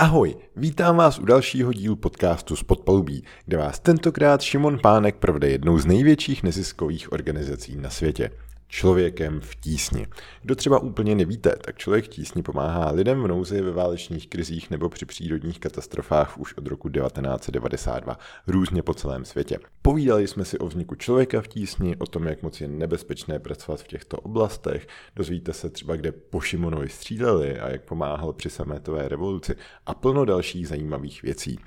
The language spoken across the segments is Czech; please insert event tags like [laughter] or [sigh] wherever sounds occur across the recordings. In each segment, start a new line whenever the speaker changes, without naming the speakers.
Ahoj, vítám vás u dalšího dílu podcastu z Podpalubí, kde vás tentokrát Šimon Pánek provede jednou z největších neziskových organizací na světě člověkem v tísni. Kdo třeba úplně nevíte, tak člověk v tísni pomáhá lidem v nouzi ve válečných krizích nebo při přírodních katastrofách už od roku 1992 různě po celém světě. Povídali jsme si o vzniku člověka v tísni, o tom, jak moc je nebezpečné pracovat v těchto oblastech, dozvíte se třeba, kde po Šimonovi stříleli a jak pomáhal při sametové revoluci a plno dalších zajímavých věcí.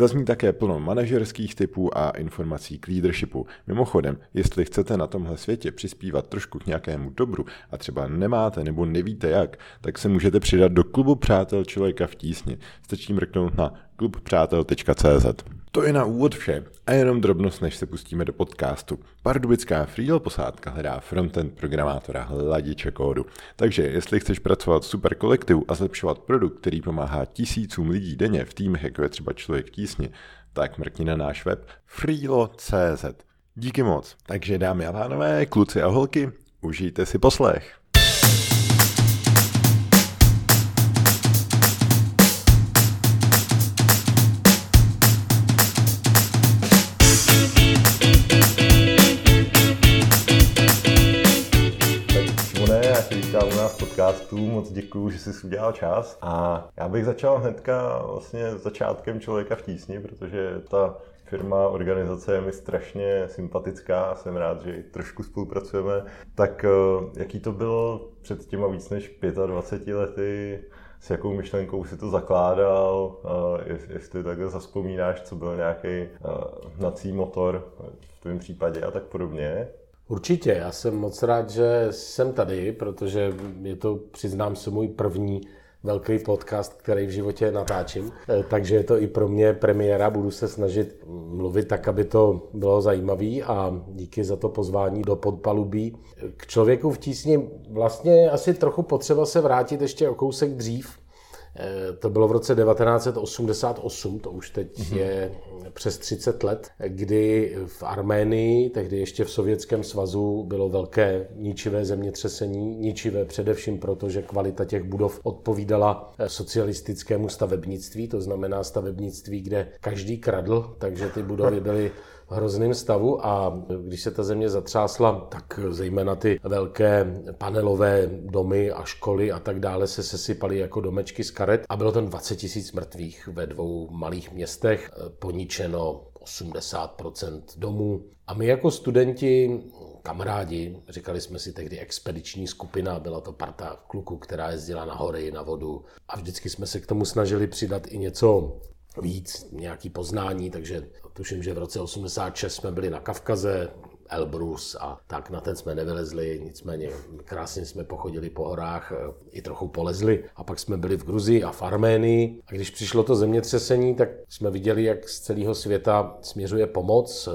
Zazní také plno manažerských typů a informací k leadershipu. Mimochodem, jestli chcete na tomhle světě přispívat trošku k nějakému dobru a třeba nemáte nebo nevíte jak, tak se můžete přidat do klubu Přátel člověka v tísni. Stačí mrknout na klubpřátel.cz. To je na úvod vše a jenom drobnost, než se pustíme do podcastu. Pardubická Freelo posádka hledá frontend programátora hladiče kódu. Takže jestli chceš pracovat v super kolektivu a zlepšovat produkt, který pomáhá tisícům lidí denně v týmech, jako je třeba člověk v tísni, tak mrkni na náš web freelo.cz. Díky moc. Takže dámy a pánové, kluci a holky, užijte si poslech. Nás podcastu. Moc děkuju, že jsi udělal čas. A já bych začal hnedka vlastně začátkem člověka v tísni, protože ta firma, organizace je mi strašně sympatická, jsem rád, že trošku spolupracujeme. Tak eh, jaký to bylo před těma víc než 25 lety, s jakou myšlenkou si to zakládal, jestli takhle zaspomínáš, co byl nějaký eh, hnací motor v tvém případě a tak podobně.
Určitě, já jsem moc rád, že jsem tady, protože je to, přiznám se, můj první velký podcast, který v životě natáčím. Eh, takže je to i pro mě premiéra, budu se snažit mluvit tak, aby to bylo zajímavé a díky za to pozvání do podpalubí. K člověku v tísni vlastně asi trochu potřeba se vrátit ještě o kousek dřív, to bylo v roce 1988, to už teď mm-hmm. je přes 30 let, kdy v Arménii, tehdy ještě v Sovětském svazu, bylo velké ničivé zemětřesení. Ničivé především proto, že kvalita těch budov odpovídala eh, socialistickému stavebnictví, to znamená stavebnictví, kde každý kradl, takže ty budovy byly hrozném stavu a když se ta země zatřásla, tak zejména ty velké panelové domy a školy a tak dále se sesypaly jako domečky z karet a bylo tam 20 tisíc mrtvých ve dvou malých městech, poničeno 80% domů. A my jako studenti, kamarádi, říkali jsme si tehdy expediční skupina, byla to parta kluků, která jezdila na hory, na vodu a vždycky jsme se k tomu snažili přidat i něco víc, nějaký poznání, takže tuším, že v roce 86 jsme byli na Kavkaze, Elbrus a tak na ten jsme nevylezli, nicméně krásně jsme pochodili po horách, eh, i trochu polezli. A pak jsme byli v Gruzii a v Arménii. A když přišlo to zemětřesení, tak jsme viděli, jak z celého světa směřuje pomoc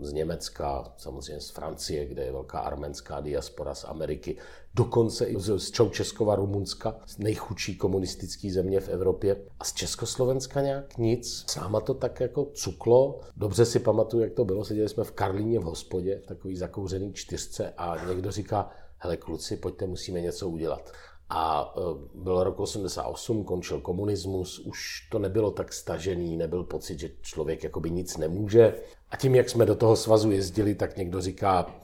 z Německa, samozřejmě z Francie, kde je velká arménská diaspora z Ameriky, dokonce i z Čaučeskova, Rumunska, z nejchudší komunistické země v Evropě. A z Československa nějak nic. Sáma to tak jako cuklo. Dobře si pamatuju, jak to bylo. Seděli jsme v Karlíně v hospodě, v takový zakouřený čtyřce a někdo říká, hele kluci, pojďte, musíme něco udělat. A e, bylo rok 88, končil komunismus, už to nebylo tak stažený, nebyl pocit, že člověk jakoby nic nemůže. A tím, jak jsme do toho svazu jezdili, tak někdo říká,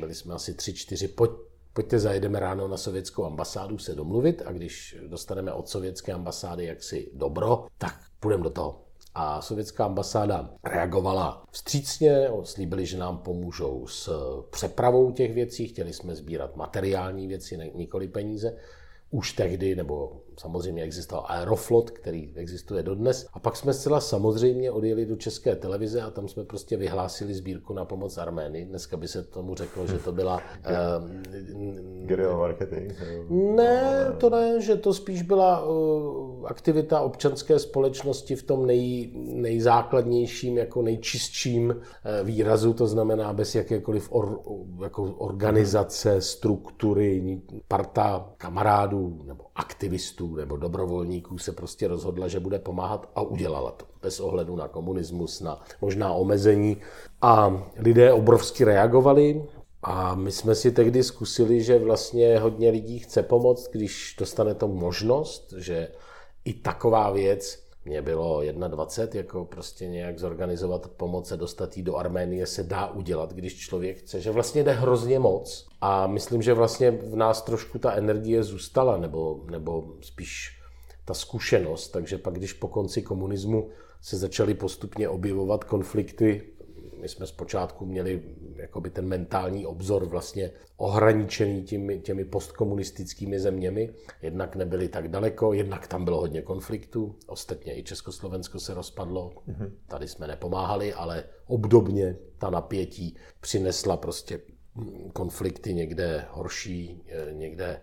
byli jsme asi tři, čtyři, pojď, pojďte zajedeme ráno na sovětskou ambasádu se domluvit a když dostaneme od sovětské ambasády jaksi dobro, tak půjdeme do toho. A sovětská ambasáda reagovala vstřícně, slíbili, že nám pomůžou s přepravou těch věcí, chtěli jsme sbírat materiální věci, nikoli peníze už tehdy, nebo samozřejmě existoval Aeroflot, který existuje dodnes. A pak jsme zcela samozřejmě odjeli do České televize a tam jsme prostě vyhlásili sbírku na pomoc Arménii. Dneska by se tomu řeklo, že to byla...
Um, [laughs] Guerrilla marketing?
Ne, to ne, že to spíš byla uh, aktivita občanské společnosti v tom nej, nejzákladnějším, jako nejčistším uh, výrazu, to znamená bez jakékoliv or, jako organizace, struktury, parta kamarádů nebo aktivistů nebo dobrovolníků se prostě rozhodla, že bude pomáhat a udělala to. Bez ohledu na komunismus, na možná omezení. A lidé obrovsky reagovali, a my jsme si tehdy zkusili, že vlastně hodně lidí chce pomoct, když dostane to možnost, že i taková věc, mě bylo 21, jako prostě nějak zorganizovat pomoc a dostat do Arménie se dá udělat, když člověk chce, že vlastně jde hrozně moc. A myslím, že vlastně v nás trošku ta energie zůstala, nebo, nebo spíš ta zkušenost, takže pak, když po konci komunismu se začaly postupně objevovat konflikty my jsme zpočátku měli jakoby ten mentální obzor vlastně ohraničený těmi, těmi postkomunistickými zeměmi. Jednak nebyli tak daleko, jednak tam bylo hodně konfliktů. Ostatně i Československo se rozpadlo. Mm-hmm. Tady jsme nepomáhali, ale obdobně ta napětí přinesla prostě konflikty někde horší, eh, někde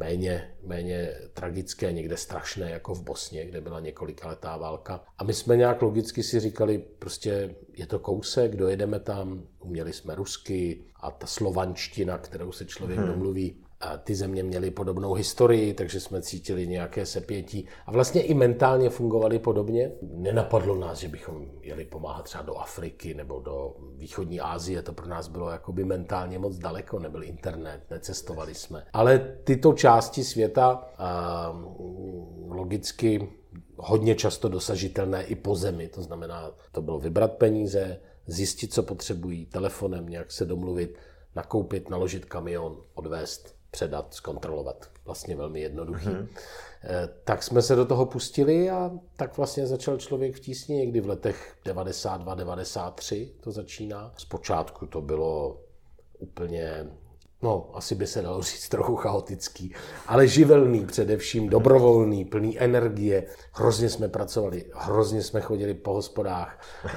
méně, méně tragické, někde strašné, jako v Bosně, kde byla několika letá válka. A my jsme nějak logicky si říkali, prostě je to kousek, dojedeme tam, uměli jsme rusky a ta slovanština, kterou se člověk hmm. domluví, ty země měly podobnou historii, takže jsme cítili nějaké sepětí. A vlastně i mentálně fungovali podobně. Nenapadlo nás, že bychom jeli pomáhat třeba do Afriky nebo do východní Asie, to pro nás bylo jakoby mentálně moc daleko, nebyl internet, necestovali jsme. Ale tyto části světa a, logicky hodně často dosažitelné i po zemi, to znamená, to bylo vybrat peníze, zjistit, co potřebují, telefonem nějak se domluvit, nakoupit, naložit kamion, odvést předat, zkontrolovat. Vlastně velmi jednoduchý. Mm-hmm. Tak jsme se do toho pustili a tak vlastně začal člověk v tísni někdy v letech 92-93 to začíná. Zpočátku to bylo úplně no, asi by se dalo [laughs] říct trochu chaotický, ale živelný především, dobrovolný, plný energie. Hrozně jsme pracovali, hrozně jsme chodili po hospodách. Eh,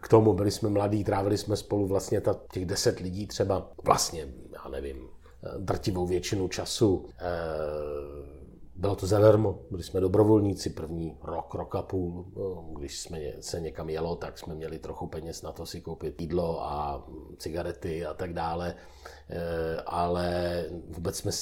k tomu byli jsme mladí, trávili jsme spolu vlastně ta, těch deset lidí třeba, vlastně, já nevím, drtivou většinu času. Bylo to zadarmo, byli jsme dobrovolníci první rok, rok a půl. No, když jsme se někam jelo, tak jsme měli trochu peněz na to si koupit jídlo a cigarety a tak dále. Eh, ale vůbec jsme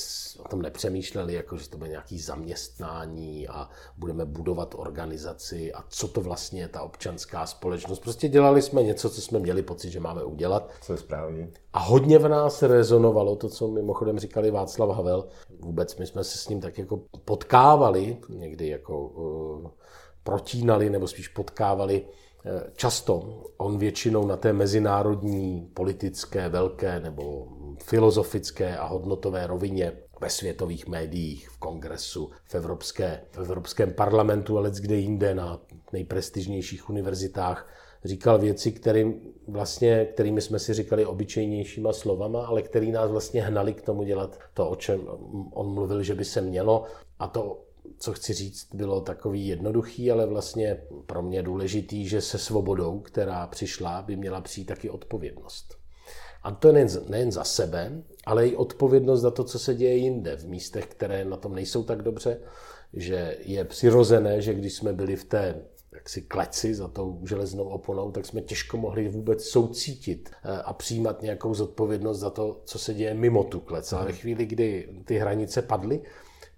o tom nepřemýšleli, jako že to bude nějaký zaměstnání a budeme budovat organizaci a co to vlastně je ta občanská společnost. Prostě dělali jsme něco, co jsme měli pocit, že máme udělat.
Co je správně.
A hodně v nás rezonovalo to, co mimochodem říkali Václav Havel. Vůbec my jsme se s ním tak jako potkávali, někdy jako uh, protínali, nebo spíš potkávali eh, Často. On většinou na té mezinárodní, politické, velké nebo filozofické a hodnotové rovině ve světových médiích, v kongresu, v, evropské, v Evropském parlamentu, ale kde jinde na nejprestižnějších univerzitách říkal věci, kterým vlastně, kterými jsme si říkali obyčejnějšíma slovama, ale který nás vlastně hnali k tomu dělat to, o čem on mluvil, že by se mělo. A to, co chci říct, bylo takový jednoduchý, ale vlastně pro mě důležitý, že se svobodou, která přišla, by měla přijít taky odpovědnost. A to nejen, nejen za sebe, ale i odpovědnost za to, co se děje jinde, v místech, které na tom nejsou tak dobře, že je přirozené, že když jsme byli v té jaksi kleci za tou železnou oponou, tak jsme těžko mohli vůbec soucítit eh, a přijímat nějakou zodpovědnost za to, co se děje mimo tu klec. Ale ve chvíli, kdy ty hranice padly,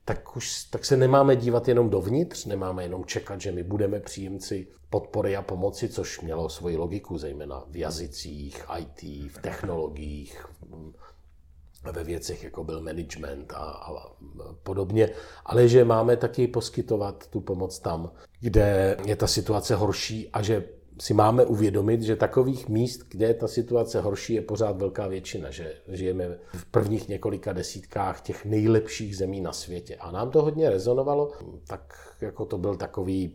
tak už tak se nemáme dívat jenom dovnitř, nemáme jenom čekat, že my budeme příjemci podpory a pomoci, což mělo svoji logiku, zejména v jazycích, IT, v technologiích, ve věcech, jako byl management a, a podobně, ale že máme taky poskytovat tu pomoc tam, kde je ta situace horší a že si máme uvědomit, že takových míst, kde je ta situace horší, je pořád velká většina, že žijeme v prvních několika desítkách těch nejlepších zemí na světě. A nám to hodně rezonovalo, tak jako to byl takový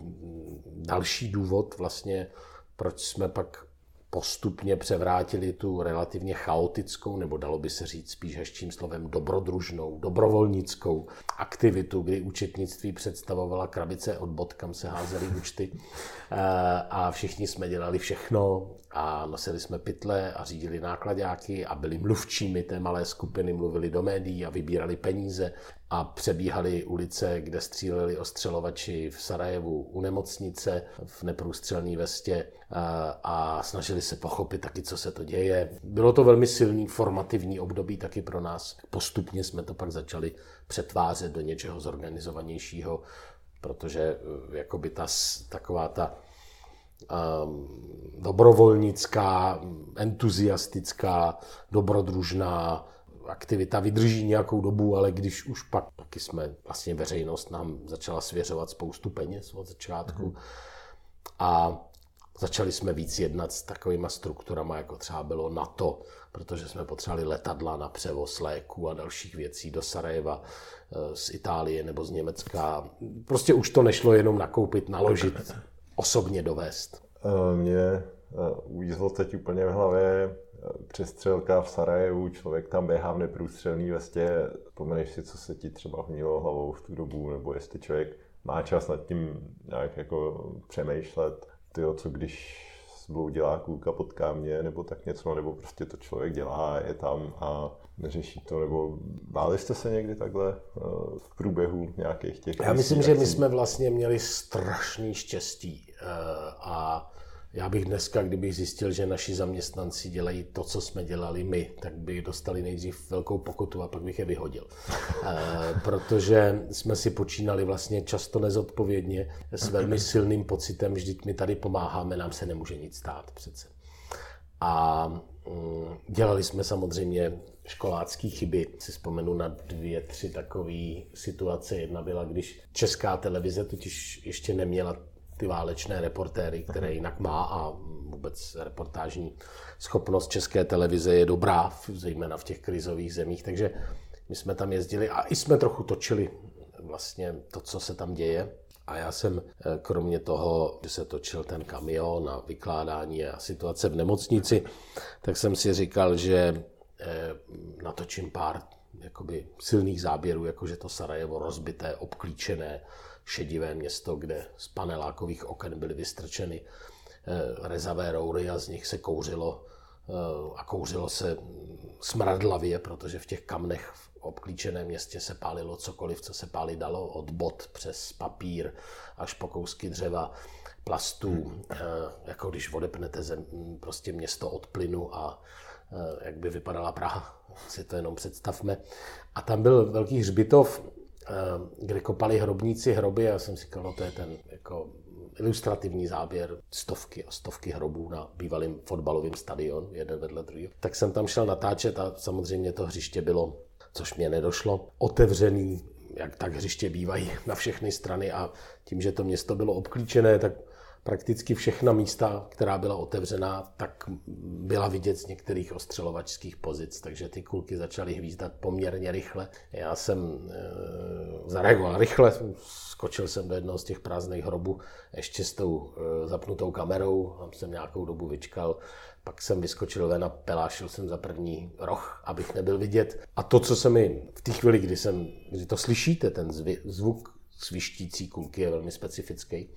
další důvod vlastně, proč jsme pak postupně převrátili tu relativně chaotickou, nebo dalo by se říct spíš hezčím slovem dobrodružnou, dobrovolnickou aktivitu, kdy účetnictví představovala krabice od bod, kam se házely účty. [laughs] Eh, a všichni jsme dělali všechno a nosili jsme pytle a řídili nákladáky a byli mluvčími té malé skupiny, mluvili do médií a vybírali peníze a přebíhali ulice, kde stříleli ostřelovači v Sarajevu u nemocnice v neprůstřelné vestě a snažili se pochopit taky, co se to děje. Bylo to velmi silný formativní období taky pro nás. Postupně jsme to pak začali přetvářet do něčeho zorganizovanějšího, protože e, jakoby ta, taková ta um, dobrovolnická, entuziastická, dobrodružná, aktivita vydrží nějakou dobu, ale když už pak taky jsme, vlastně veřejnost nám začala svěřovat spoustu peněz od začátku mm. a začali jsme víc jednat s takovýma strukturama, jako třeba bylo NATO, protože jsme potřebovali letadla na převoz léků a dalších věcí do Sarajeva eh, z Itálie nebo z Německa. Prostě už to nešlo jenom nakoupit, naložit, osobně dovést.
Eh, mě eh, uvízlo teď úplně v hlavě přestřelka v Sarajevu, člověk tam běhá v neprůstřelný vestě, pomeneš si, co se ti třeba hnilo hlavou v tu dobu, nebo jestli člověk má čas nad tím nějak jako přemýšlet, tyjo, co když dělá kůlka potká mě, nebo tak něco, nebo prostě to člověk dělá, je tam a neřeší to, nebo báli jste se někdy takhle eh, v průběhu nějakých těch...
Já myslím, že my jsme vlastně měli strašný štěstí eh, a já bych dneska, kdybych zjistil, že naši zaměstnanci dělají to, co jsme dělali my, tak by dostali nejdřív velkou pokutu a pak bych je vyhodil. [laughs] E, protože jsme si počínali vlastně často nezodpovědně s velmi silným pocitem, že my tady pomáháme, nám se nemůže nic stát přece. A mm, dělali jsme samozřejmě školácké chyby. Si vzpomenu na dvě, tři takové situace. Jedna byla, když česká televize totiž ještě neměla ty válečné reportéry, které jinak má a vůbec reportážní schopnost české televize je dobrá, zejména v těch krizových zemích, takže my jsme tam jezdili a i jsme trochu točili vlastně to, co se tam děje. A já jsem eh, kromě toho, že se točil ten kamion a vykládání a situace v nemocnici, tak jsem si říkal, že eh, natočím pár jakoby silných záběrů, jakože to Sarajevo rozbité, obklíčené, šedivé město, kde z panelákových oken byly vystrčeny eh, rezavé roury a z nich se kouřilo eh, a kouřilo se smradlavě, protože v těch kamnech v obklíčeném městě se pálilo cokoliv, co se pálit dalo, od bot přes papír až po kousky dřeva, plastů, eh, jako když odepnete zem, prostě město od plynu a jak by vypadala Praha, [laughs] si to jenom představme. A tam byl velký hřbitov, kde kopali hrobníci hroby a já jsem si říkal, no to je ten jako ilustrativní záběr stovky a stovky hrobů na bývalém fotbalovém stadionu, jeden vedle druhého. Tak jsem tam šel natáčet a samozřejmě to hřiště bylo, což mě nedošlo, otevřený, jak tak hřiště bývají [laughs] na všechny strany a tím, že to město bylo obklíčené, tak prakticky všechna místa, která byla otevřená, tak byla vidět z některých ostřelovačských pozic, takže ty kulky začaly hvízdat poměrně rychle. Já jsem e, zareagoval rychle, skočil jsem do jednoho z těch prázdných hrobů ještě s tou e, zapnutou kamerou, tam jsem nějakou dobu vyčkal, pak jsem vyskočil ven a pelášil jsem za první roh, abych nebyl vidět. A to, co se mi v té chvíli, kdy, jsem, kdy to slyšíte, ten zvuk svištící kulky je velmi specifický,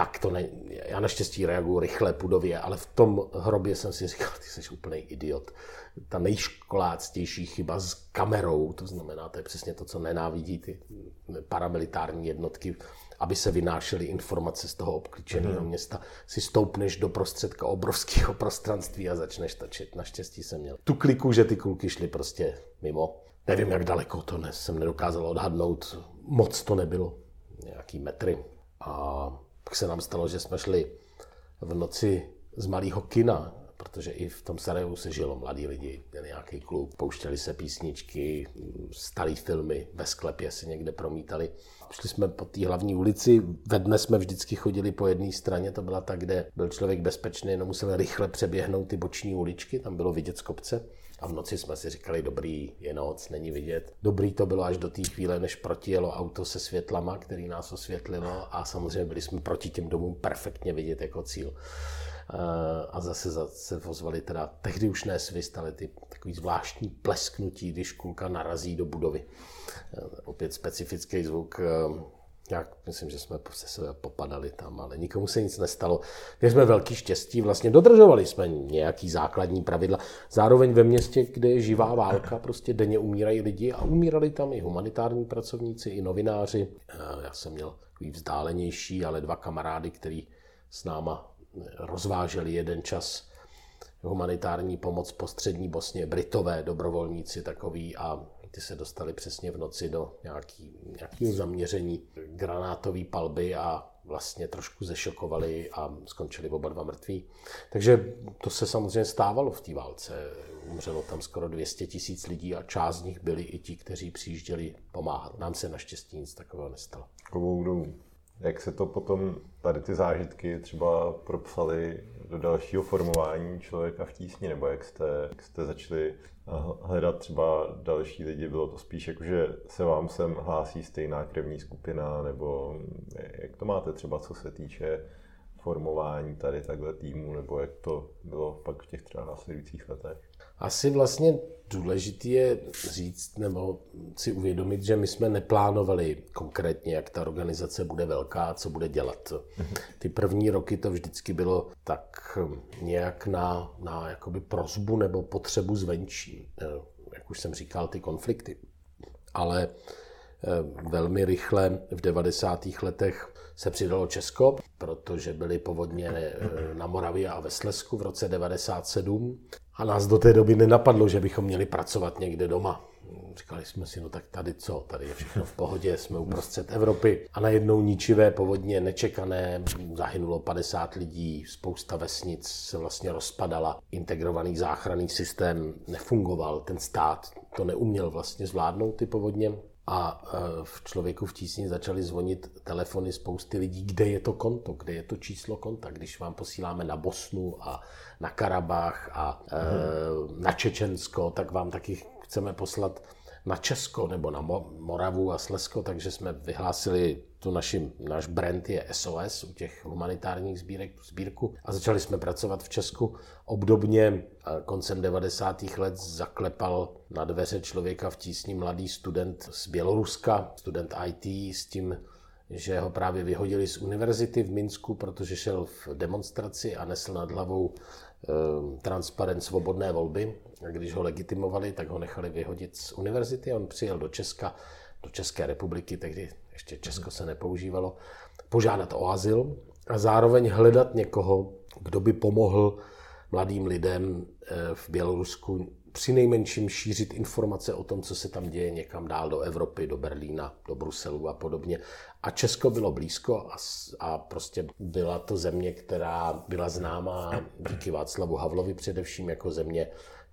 tak to ne, já naštěstí reaguju rychle pudově, ale v tom hrobě jsem si říkal, ty jsi úplný idiot. Ta nejškoláctější chyba s kamerou, to znamená, to je přesně to, co nenávidí ty paramilitární jednotky, aby se vynášely informace z toho obklíčeného mm-hmm. města, si stoupneš do prostředka obrovského prostranství a začneš točit. Naštěstí jsem měl tu kliku, že ty kulky šly prostě mimo. Nevím, jak daleko to ne, jsem nedokázal odhadnout. Moc to nebylo, nějaký metry. A pak se nám stalo, že jsme šli v noci z malého kina, protože i v tom Sarajevu se žilo mladí lidi, měli nějaký klub, pouštěli se písničky, starý filmy, ve sklepě se někde promítali. Šli jsme po té hlavní ulici, ve dne jsme vždycky chodili po jedné straně, to byla ta, kde byl člověk bezpečný, jenom musel rychle přeběhnout ty boční uličky, tam bylo vidět z kopce. A v noci jsme si říkali, dobrý, je noc, není vidět. Dobrý to bylo až do té chvíle, než protijelo auto se světlama, který nás osvětlilo a samozřejmě byli jsme proti těm domům perfektně vidět jako cíl. Eh, a zase se ozvali teda, tehdy už ne svist, ale ty takový zvláštní plesknutí, když kulka narazí do budovy. Eh, opět specifický zvuk, eh, já myslím, že jsme se sebe popadali tam, ale nikomu se nic nestalo. Měli jsme velký štěstí, vlastně dodržovali jsme nějaký základní pravidla. Zároveň ve městě, kde je živá válka, prostě denně umírají lidi a umírali tam i humanitární pracovníci, i novináři. Já jsem měl takový vzdálenější, ale dva kamarády, který s náma rozváželi jeden čas humanitární pomoc po střední Bosně, Britové dobrovolníci takový a ty se dostali přesně v noci do nějaký, nějakého zaměření granátové palby a vlastně trošku zešokovali a skončili oba dva mrtví. Takže to se samozřejmě stávalo v té válce. Umřelo tam skoro 200 tisíc lidí a část z nich byli i ti, kteří přijížděli pomáhat. Nám se naštěstí nic takového nestalo.
Jak se to potom, tady ty zážitky třeba propsaly do dalšího formování člověka v tísni, nebo jak jste, jak jste začali hledat třeba další lidi, bylo to spíš jako, že se vám sem hlásí stejná krevní skupina, nebo jak to máte třeba, co se týče formování tady takhle týmu, nebo jak to bylo pak v těch třeba následujících letech?
Asi vlastně důležité je říct nebo si uvědomit, že my jsme neplánovali konkrétně, jak ta organizace bude velká, co bude dělat. Ty první roky to vždycky bylo tak nějak na, na jakoby prozbu nebo potřebu zvenčí. Jak už jsem říkal, ty konflikty. Ale eh, velmi rychle v 90. letech se přidalo Česko, protože byly povodně eh, na Moravě a ve Slesku v roce 97 a nás do té doby nenapadlo, že bychom měli pracovat někde doma. Říkali jsme si, no tak tady co, tady je všechno v pohodě, jsme uprostřed Evropy. A najednou ničivé povodně, nečekané, zahynulo 50 lidí, spousta vesnic se vlastně rozpadala, integrovaný záchranný systém nefungoval, ten stát to neuměl vlastně zvládnout ty povodně a e, v člověku v tísni začaly zvonit telefony spousty lidí, kde je to konto, kde je to číslo konta, když vám posíláme na Bosnu a na Karabách a hmm. na Čečensko, tak vám taky chceme poslat na Česko nebo na Moravu a Slesko, takže jsme vyhlásili tu naši, náš brand je SOS u těch humanitárních sbírek, tu sbírku a začali jsme pracovat v Česku. Obdobně koncem 90. let zaklepal na dveře člověka v tísni mladý student z Běloruska, student IT s tím, že ho právě vyhodili z univerzity v Minsku, protože šel v demonstraci a nesl nad hlavou Ehm, transparent svobodné volby. A když ho legitimovali, tak ho nechali vyhodit z univerzity. On přijel do Česka, do České republiky, tehdy ještě Česko se nepoužívalo, požádat o azyl a zároveň hledat někoho, kdo by pomohl mladým lidem eh, v Bělorusku při nejmenším šířit informace o tom, co se tam děje někam dál do Evropy, do Berlína, do Bruselu a podobně. A Česko bylo blízko a, a prostě byla to země, která byla známá díky Václavu Havlovi především jako země,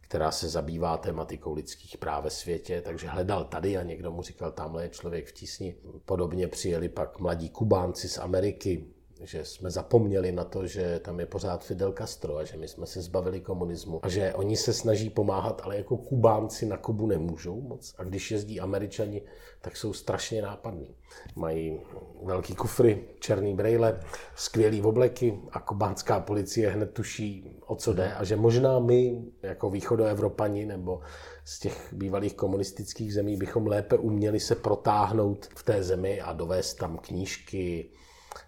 která se zabývá tematikou lidských práv ve světě, takže hledal tady a někdo mu říkal, tamhle je člověk v tísni. Podobně přijeli pak mladí Kubánci z Ameriky, že jsme zapomněli na to, že tam je pořád Fidel Castro a že my jsme se zbavili komunismu a že oni se snaží pomáhat, ale jako Kubánci na Kubu nemůžou moc a když jezdí Američani, tak jsou strašně nápadní. Mají velký kufry, černý brejle, skvělý obleky a kubánská policie hned tuší, o co jde a že možná my, jako východoevropani nebo z těch bývalých komunistických zemí, bychom lépe uměli se protáhnout v té zemi a dovést tam knížky,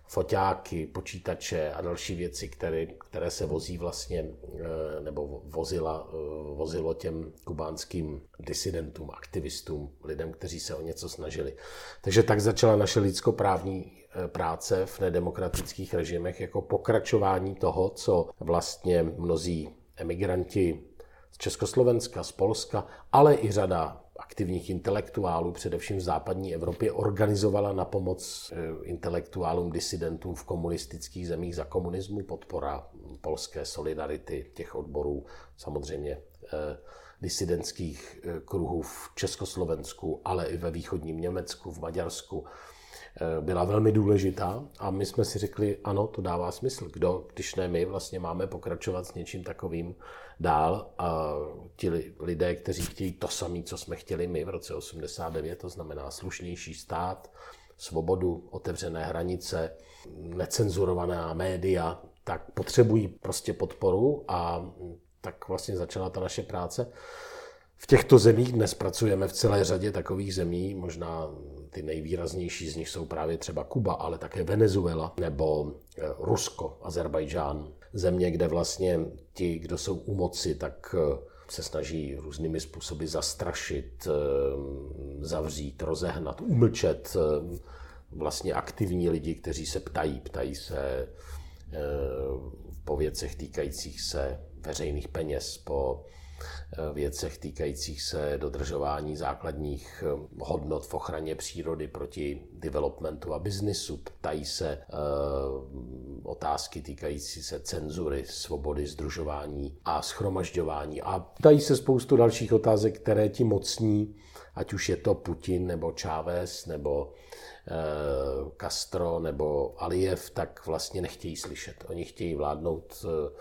foťáky, počítače a další věci, které, které se vozí vlastně, eh, nebo vozila, eh, vozilo těm kubánským disidentům, aktivistům, lidem, kteří se o něco snažili. Takže tak začala naše lidskoprávní eh, práce v nedemokratických režimech jako pokračování toho, co vlastně mnozí emigranti z Československa, z Polska, ale i řada aktivních intelektuálů, především v západní Evropě, organizovala na pomoc eh, intelektuálům, disidentům v komunistických zemích za komunismu, podpora polské solidarity, těch odborů, samozřejmě eh, disidentských eh, kruhů v Československu, ale i ve východním Německu, v Maďarsku, byla velmi důležitá a my jsme si řekli, ano, to dává smysl. Kdo, když ne my, vlastně máme pokračovat s něčím takovým, dál a ti lidé, kteří chtějí to samé, co jsme chtěli my v roce 89, to znamená slušnější stát, svobodu, otevřené hranice, necenzurovaná média, tak potřebují prostě podporu a tak vlastně začala ta naše práce. V těchto zemích dnes pracujeme v celé řadě takových zemí, možná ty nejvýraznější z nich jsou právě třeba Kuba, ale také Venezuela nebo eh, Rusko, Azerbajdžán, země, kde vlastně ti, kdo jsou u moci, tak eh, se snaží různými způsoby zastrašit, eh, zavřít, rozehnat, umlčet vlastně aktivní lidi, kteří se ptají, ptají se po věcech týkajících se veřejných peněz, po věcech týkajících se dodržování základních hodnot v ochraně přírody proti developmentu a biznisu. Ptají se otázky týkající se cenzury, svobody združování a schromažďování. A ptají se spoustu dalších otázek, které ti mocní, ať už je to Putin nebo Chávez nebo Eh, Castro nebo Aliyev, tak vlastně nechtějí slyšet. Oni chtějí vládnout eh,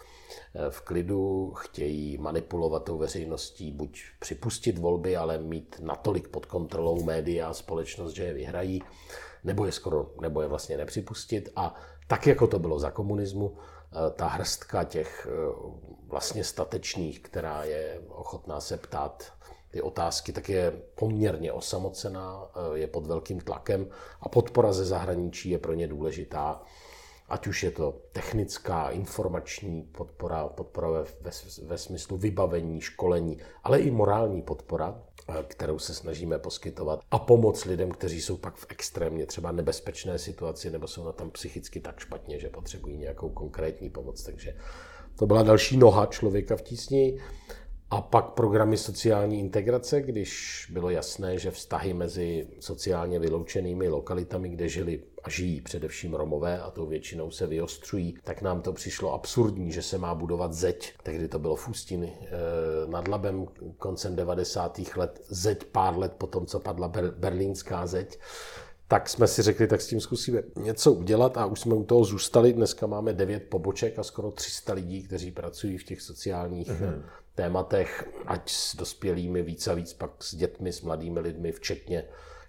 v klidu, chtějí manipulovat tou veřejností, buď připustit volby, ale mít natolik pod kontrolou média a společnost, že je vyhrají, nebo je skoro, nebo je vlastně nepřipustit. A tak, jako to bylo za komunismu, eh, ta hrstka těch vlastně statečných, která je ochotná se ptát ty otázky, tak je poměrně osamocená, eh, je pod velkým tlakem a podpora ze zahraničí je pro ně důležitá. Ať už je to technická, informační podpora, podpora ve, ve, ve smyslu vybavení, školení, ale i morální podpora, eh, kterou se snažíme poskytovat a pomoc lidem, kteří jsou pak v extrémně třeba nebezpečné situaci nebo jsou na tam psychicky tak špatně, že potřebují nějakou konkrétní pomoc. Takže to byla další noha člověka v tísni. A pak programy sociální integrace, když bylo jasné, že vztahy mezi sociálně vyloučenými lokalitami, kde žili žijí především Romové a tou většinou se vyostřují, tak nám to přišlo absurdní, že se má budovat zeď. Tehdy to bylo v Ústiny e, nad Labem koncem 90. let, zeď pár let potom, co padla ber, berlínská zeď tak jsme si řekli, tak s tím zkusíme něco udělat a už jsme u toho zůstali. Dneska máme devět poboček a skoro 300 lidí, kteří pracují v těch sociálních mm-hmm tématech, ať s dospělými víc a víc, pak s dětmi, s mladými lidmi, včetně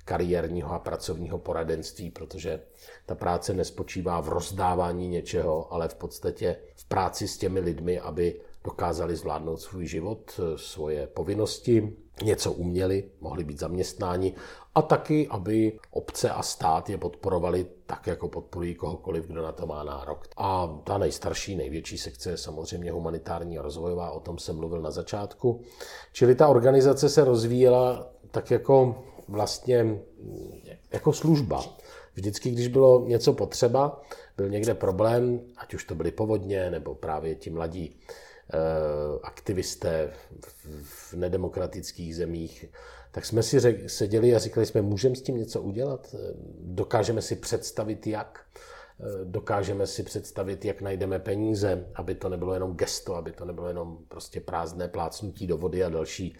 kariérního a pracovního poradenství, protože ta práce nespočívá v rozdávání něčeho, ale v podstatě v práci s těmi lidmi, aby dokázali zvládnout svůj život, svoje povinnosti, něco uměli, mohli být zaměstnáni a taky, aby obce a stát je podporovali tak, jako podporují kohokoliv, kdo na to má nárok. A ta nejstarší, největší sekce je samozřejmě humanitární a rozvojová, o tom jsem mluvil na začátku. Čili ta organizace se rozvíjela tak jako vlastně jako služba. Vždycky, když bylo něco potřeba, byl někde problém, ať už to byly povodně, nebo právě ti mladí Eh, aktivisté v nedemokratických zemích, tak jsme si řek, seděli a říkali jsme, můžeme s tím něco udělat? Dokážeme si představit, jak? Eh, dokážeme si představit, jak najdeme peníze, aby to nebylo jenom gesto, aby to nebylo jenom prostě prázdné plácnutí do vody a další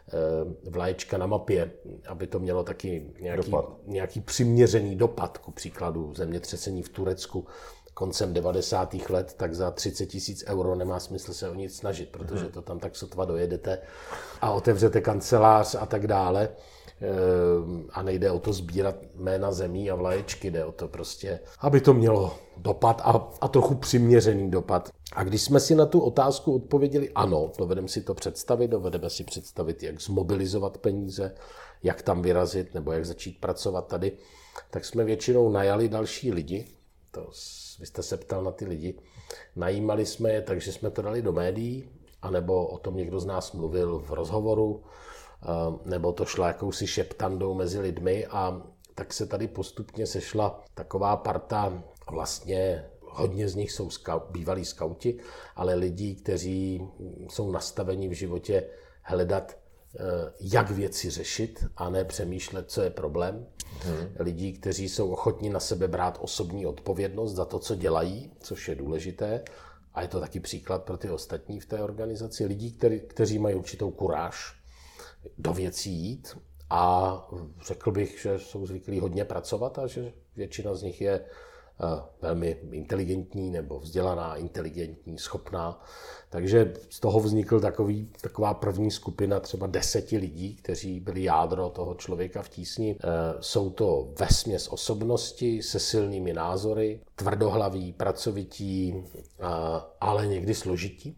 vlaječka na mapě, aby to mělo taky nějaký, dopad. nějaký přiměřený dopad, ku příkladu zemětřesení v Turecku koncem 90. let, tak za 30 tisíc euro nemá smysl se o nic snažit, protože mhm. to tam tak sotva dojedete a otevřete kancelář a tak dále. Ehm, a nejde o to sbírat jména zemí a vlaječky, jde o to prostě, aby to mělo dopad a, a trochu přiměřený dopad. A když jsme si na tu otázku odpověděli ano, dovedeme si to představit, dovedeme si představit, jak zmobilizovat peníze, jak tam vyrazit nebo jak začít pracovat tady, tak jsme většinou najali další lidi, to vy jste se ptal na ty lidi. Najímali jsme je, takže jsme to dali do médií, anebo o tom někdo z nás mluvil v rozhovoru, nebo to šlo jakousi šeptandou mezi lidmi a tak se tady postupně sešla taková parta vlastně hodně z nich jsou skau, bývalí skauti, ale lidí, kteří jsou nastaveni v životě hledat Eh, jak věci řešit a ne přemýšlet, co je problém. Hmm. Lidí, kteří jsou ochotní na sebe brát osobní odpovědnost za to, co dělají, což je důležité. A je to taky příklad pro ty ostatní v té organizaci. Lidí, který, kteří mají určitou kuráž do věcí jít a řekl bych, že jsou zvyklí hodně pracovat a že většina z nich je velmi inteligentní nebo vzdělaná, inteligentní, schopná. Takže z toho vznikl takový, taková první skupina třeba deseti lidí, kteří byli jádro toho člověka v tísni. E, jsou to vesměs osobnosti se silnými názory, tvrdohlaví, pracovití, ale někdy složití.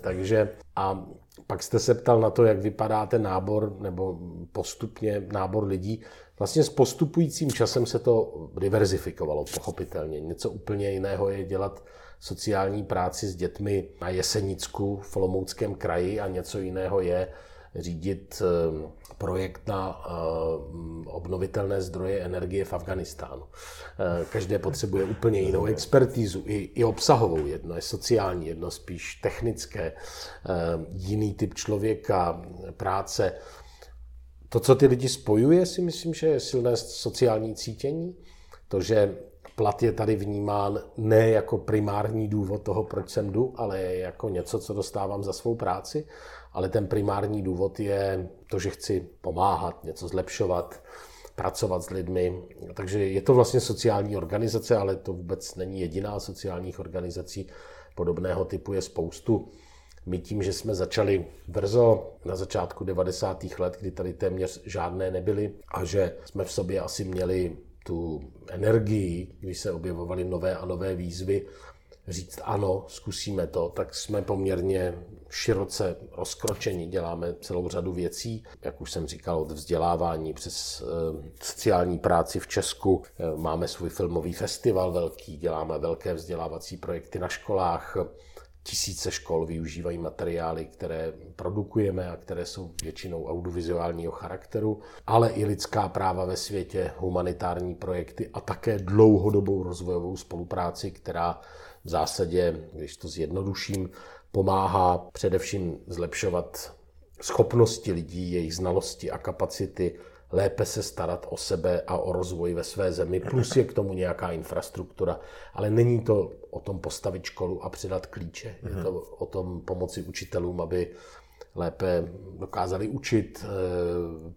Takže a pak jste se ptal na to, jak vypadá ten nábor nebo postupně nábor lidí. Vlastně s postupujícím časem se to diverzifikovalo, pochopitelně. Něco úplně jiného je dělat sociální práci s dětmi na Jesenicku v Olomouckém kraji a něco jiného je řídit eh, projekt na eh, obnovitelné zdroje energie v Afganistánu. Eh, každé potřebuje úplně jinou [laughs] expertízu, i, i obsahovou. Jedno je sociální, jedno spíš technické, jiný typ člověka, práce. To, co ty lidi spojuje, si myslím, že je silné sociální cítění. To, že plat je tady vnímán ne jako primární důvod toho, proč sem jdu, ale jako něco, co dostávám za svou práci. Ale ten primární důvod je to, že chci pomáhat, něco zlepšovat, pracovat s lidmi. Takže je to vlastně sociální organizace, ale to vůbec není jediná sociálních organizací podobného typu je spoustu. My tím, že jsme začali brzo na začátku 90. let, kdy tady téměř žádné nebyly a že jsme v sobě asi měli tu energii, když se objevovaly nové a nové výzvy, říct ano, zkusíme to, tak jsme poměrně široce rozkročeni, děláme celou řadu věcí, jak už jsem říkal, od vzdělávání přes eh, sociální práci v Česku. Eh, máme svůj filmový festival velký, děláme velké vzdělávací projekty na školách, tisíce škol využívají materiály, které produkujeme a které jsou většinou audiovizuálního charakteru, ale i lidská práva ve světě, humanitární projekty a také dlouhodobou rozvojovou spolupráci, která v zásadě, když to zjednoduším, pomáhá především zlepšovat schopnosti lidí, jejich znalosti a kapacity, lépe se starat o sebe a o rozvoj ve své zemi, plus je k tomu nějaká infrastruktura. Ale není to o tom postavit školu a přidat klíče. Je to o tom pomoci učitelům, aby lépe dokázali učit, eh,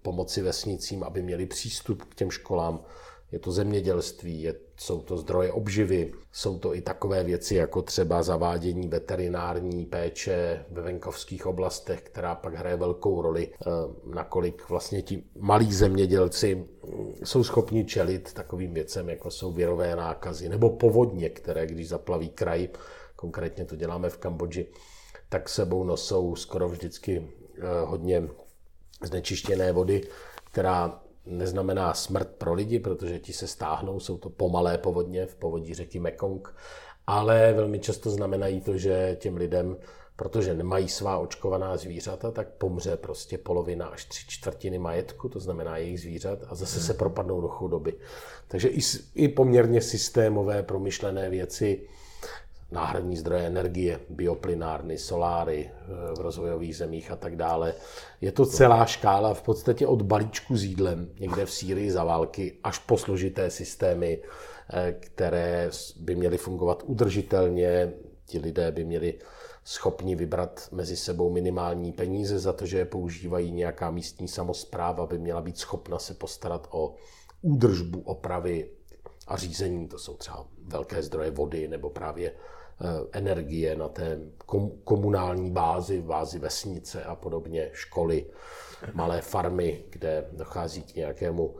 pomoci vesnicím, aby měli přístup k těm školám, je to zemědělství, je, jsou to zdroje obživy, jsou to i takové věci jako třeba zavádění veterinární péče ve venkovských oblastech, která pak hraje velkou roli, eh, nakolik vlastně ti malí zemědělci mm, jsou schopni čelit takovým věcem, jako jsou virové nákazy nebo povodně, které když zaplaví kraj, konkrétně to děláme v Kambodži, tak sebou nosou skoro vždycky eh, hodně znečištěné vody, která neznamená smrt pro lidi, protože ti se stáhnou, jsou to pomalé povodně v povodí řeky Mekong, ale velmi často znamenají to, že těm lidem, protože nemají svá očkovaná zvířata, tak pomře prostě polovina až tři čtvrtiny majetku, to znamená jejich zvířat, a zase se propadnou do chudoby. Takže i, i poměrně systémové, promyšlené věci, náhradní zdroje energie, bioplynárny, soláry eh, v rozvojových zemích a tak dále. Je to celá škála v podstatě od balíčku s jídlem někde v Sýrii za války až po složité systémy, eh, které by měly fungovat udržitelně. Ti lidé by měli schopni vybrat mezi sebou minimální peníze za to, že je používají nějaká místní samozpráva, by měla být schopna se postarat o údržbu, opravy a řízení. To jsou třeba velké zdroje vody nebo právě energie na té komunální bázi, bázi vesnice a podobně, školy, malé farmy, kde dochází k nějakému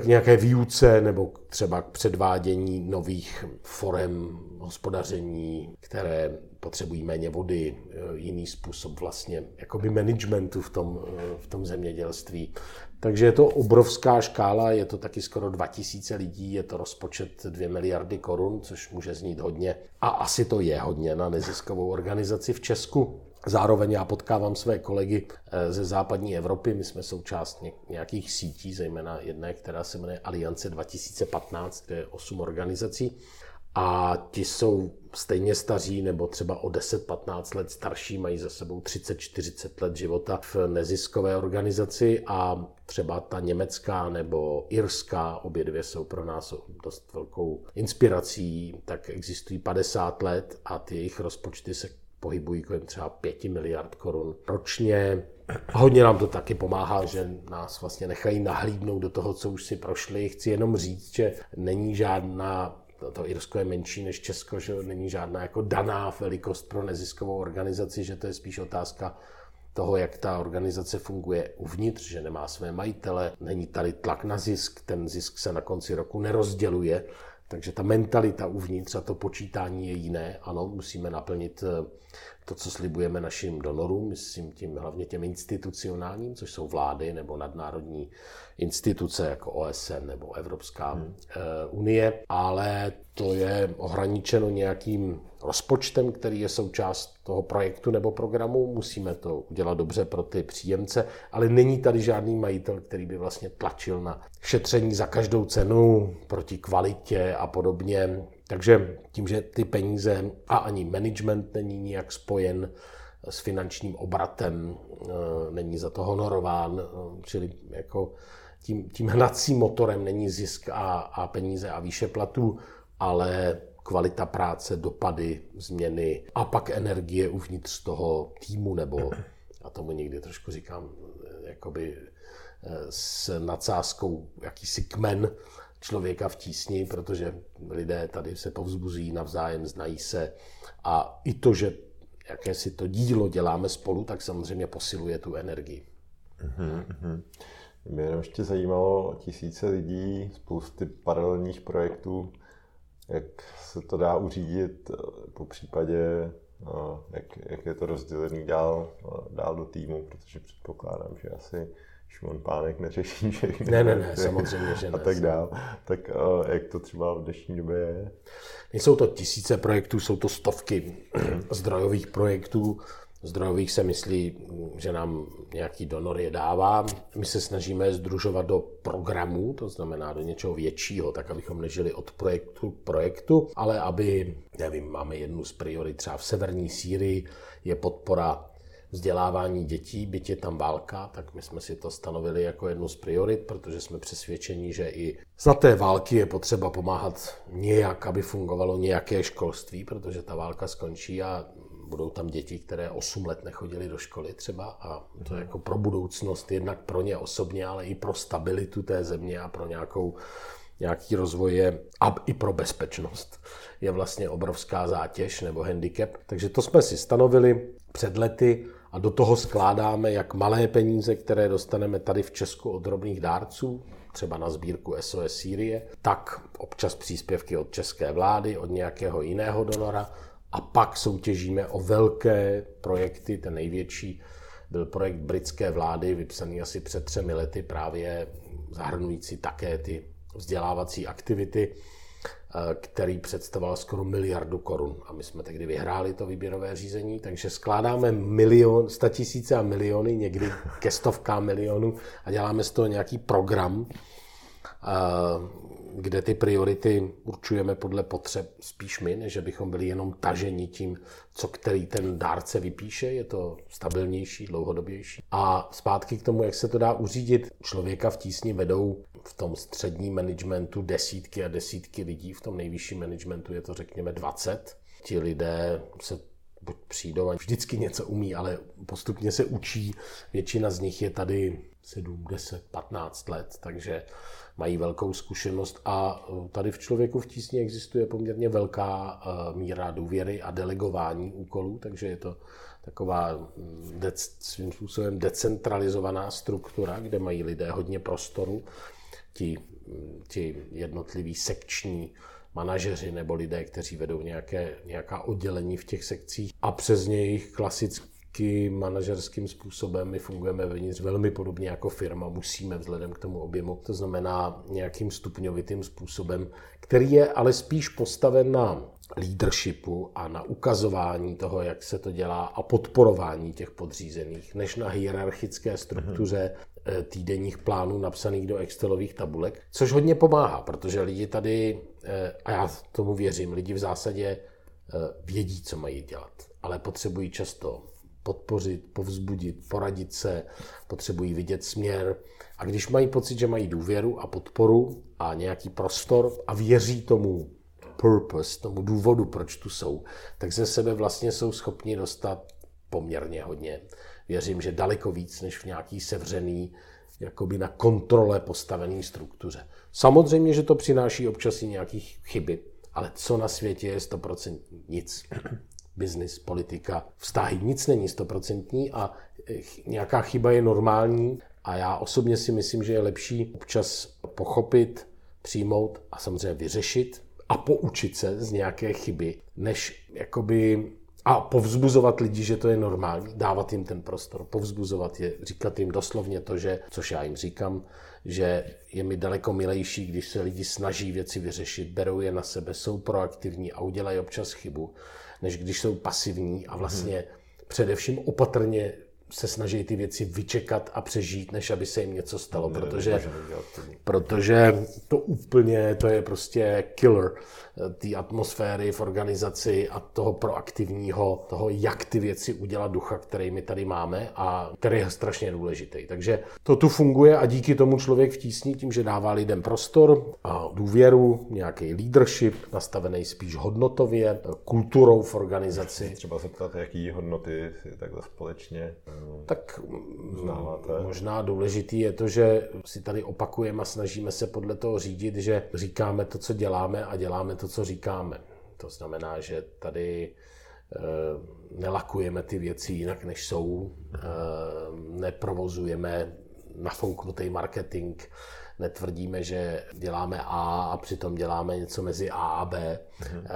k nějaké výuce nebo třeba k předvádění nových forem hospodaření, které potřebují méně vody, eh, jiný způsob vlastně jakoby managementu v tom, eh, v tom zemědělství. Takže je to obrovská škála, je to taky skoro 2000 lidí, je to rozpočet 2 miliardy korun, což může znít hodně. A asi to je hodně na neziskovou organizaci v Česku. Zároveň já potkávám své kolegy eh, ze západní Evropy, my jsme součást nějakých sítí, zejména jedné, která se jmenuje Aliance 2015, kde je 8 organizací. A ti jsou stejně staří nebo třeba o 10-15 let starší, mají za sebou 30-40 let života v neziskové organizaci a třeba ta německá nebo irská, obě dvě jsou pro nás dost velkou inspirací, tak existují 50 let a ty jejich rozpočty se pohybují kolem třeba 5 miliard korun ročně. Hodně nám to taky pomáhá, že nás vlastně nechají nahlídnout do toho, co už si prošli. Chci jenom říct, že není žádná to, Irsko je menší než Česko, že není žádná jako daná velikost pro neziskovou organizaci, že to je spíš otázka toho, jak ta organizace funguje uvnitř, že nemá své majitele, není tady tlak na zisk, ten zisk se na konci roku nerozděluje, takže ta mentalita uvnitř a to počítání je jiné. Ano, musíme naplnit eh, to, co slibujeme našim donorům, myslím tím hlavně těm institucionálním, což jsou vlády nebo nadnárodní instituce jako OSN nebo Evropská hmm. Eh, unie, ale to je ohraničeno nějakým rozpočtem, který je součást toho projektu nebo programu, musíme to udělat dobře pro ty příjemce, ale není tady žádný majitel, který by vlastně tlačil na šetření za každou cenu proti kvalitě a podobně. Takže tím, že ty peníze a ani management není nijak spojen s finančním obratem, eh, není za to honorován, eh, čili jako tím, tím hnacím motorem není zisk a, a peníze a výše platů, ale kvalita práce, dopady, změny a pak energie uvnitř toho týmu, nebo a tomu někdy trošku říkám, jakoby eh, s nadsázkou jakýsi kmen člověka v tísni, protože lidé tady se povzbuzují navzájem, znají se a i to, že jaké si to dílo děláme spolu, tak samozřejmě posiluje tu energii.
Mm-hmm. Mě jenom ještě zajímalo tisíce lidí, spousty paralelních projektů, jak se to dá uřídit, eh, po případě, eh, jak, jak je to rozdělený dál, eh, dál do týmu, protože předpokládám, že asi Šimon Pánek neřeší všechny.
Ne, ne, ne, samozřejmě, že
ne. A tak dál. Tak jak to třeba v dnešní době je?
Nejsou to tisíce projektů, jsou to stovky [clears throat] zdrojových projektů, zdrojových se myslí, že nám nějaký donor je dává. My se snažíme združovat do programů, to znamená do něčeho většího, tak abychom nežili od projektu k projektu, ale aby, nevím, máme jednu z priorit třeba v severní Sýrii, je podpora vzdělávání dětí, byť je tam válka, tak my jsme si to stanovili jako jednu z priorit, protože jsme přesvědčeni, že i za té války je potřeba pomáhat nějak, aby fungovalo nějaké školství, protože ta válka skončí a budou tam děti, které 8 let nechodily do školy třeba a to je jako pro budoucnost, jednak pro ně osobně, ale i pro stabilitu té země a pro nějakou, nějaký rozvoj je, a i pro bezpečnost je vlastně obrovská zátěž nebo handicap. Takže to jsme si stanovili před lety a do toho skládáme jak malé peníze, které dostaneme tady v Česku od drobných dárců, třeba na sbírku SOS Sýrie, tak občas příspěvky od české vlády, od nějakého jiného donora, a pak soutěžíme o velké projekty. Ten největší byl projekt britské vlády, vypsaný asi před třemi lety, právě zahrnující také ty vzdělávací aktivity, eh, který představoval skoro miliardu korun. A my jsme tehdy vyhráli to výběrové řízení, takže skládáme milion, tisíce a miliony, někdy ke stovkám milionů a děláme z toho nějaký program, eh, kde ty priority určujeme podle potřeb spíš my, než bychom byli jenom taženi tím, co který ten dárce vypíše, je to stabilnější, dlouhodobější. A zpátky k tomu, jak se to dá uřídit, člověka v tísni vedou v tom středním managementu desítky a desítky lidí, v tom nejvyšším managementu je to řekněme 20. Ti lidé se buď přijdou a vždycky něco umí, ale postupně se učí. Většina z nich je tady 7, 10, 15 let, takže mají velkou zkušenost a e, tady v člověku v tísni existuje poměrně velká e, míra důvěry a delegování úkolů, takže je to taková mm, dec, svým způsobem decentralizovaná struktura, kde mají lidé hodně prostoru. Ti, mm, ti jednotliví sekční manažeři nebo lidé, kteří vedou nějaké, nějaká oddělení v těch sekcích a přes něj klasicky taky manažerským způsobem. My fungujeme vevnitř velmi podobně jako firma, musíme vzhledem k tomu objemu. To znamená nějakým stupňovitým způsobem, který je ale spíš postaven na leadershipu a na ukazování toho, jak se to dělá a podporování těch podřízených, než na hierarchické struktuře mm-hmm. týdenních plánů napsaných do Excelových tabulek, což hodně pomáhá, protože lidi tady, eh, a já tomu věřím, lidi v zásadě eh, vědí, co mají dělat, ale potřebují často podpořit, povzbudit, poradit se, potřebují vidět směr. A když mají pocit, že mají důvěru a podporu a nějaký prostor a věří tomu purpose, tomu důvodu, proč tu jsou, tak ze sebe vlastně jsou schopni dostat poměrně hodně. Věřím, že daleko víc než v nějaký sevřený, jakoby na kontrole postavený struktuře. Samozřejmě, že to přináší občas i nějaké chyby, ale co na světě je 100% nic biznis, politika, vztahy, nic není stoprocentní a eh, nějaká chyba je normální a já osobně si myslím, že je lepší občas pochopit, přijmout a samozřejmě vyřešit a poučit se z nějaké chyby, než jakoby A povzbuzovat lidi, že to je normální, dávat jim ten prostor, povzbuzovat je, říkat jim doslovně to, že, což já jim říkám, že je mi daleko milejší, když se lidi snaží věci vyřešit, berou je na sebe, jsou proaktivní a udělají občas chybu, než když jsou pasivní a vlastně hmm. především opatrně se snaží ty věci vyčekat a přežít, než aby se jim něco stalo, ne, protože, protože to úplně, to je prostě killer té atmosféry v organizaci a toho proaktivního, toho, jak ty věci udělat ducha, který my tady máme a který je strašně důležitý. Takže to tu funguje a díky tomu člověk vtísní tím, že dává lidem prostor a důvěru, nějaký leadership, nastavený spíš hodnotově, kulturou v organizaci.
Třeba se ptat, jaký hodnoty si takhle společně eh,
tak znáváte. Možná důležitý je to, že si tady opakujeme a snažíme se podle toho řídit, že říkáme to, co děláme a děláme to, co říkáme. To znamená, že tady eh, nelakujeme ty věci jinak, než jsou, eh, neprovozujeme nafouknutý marketing, netvrdíme, že děláme A a přitom děláme něco mezi A a B. Mhm.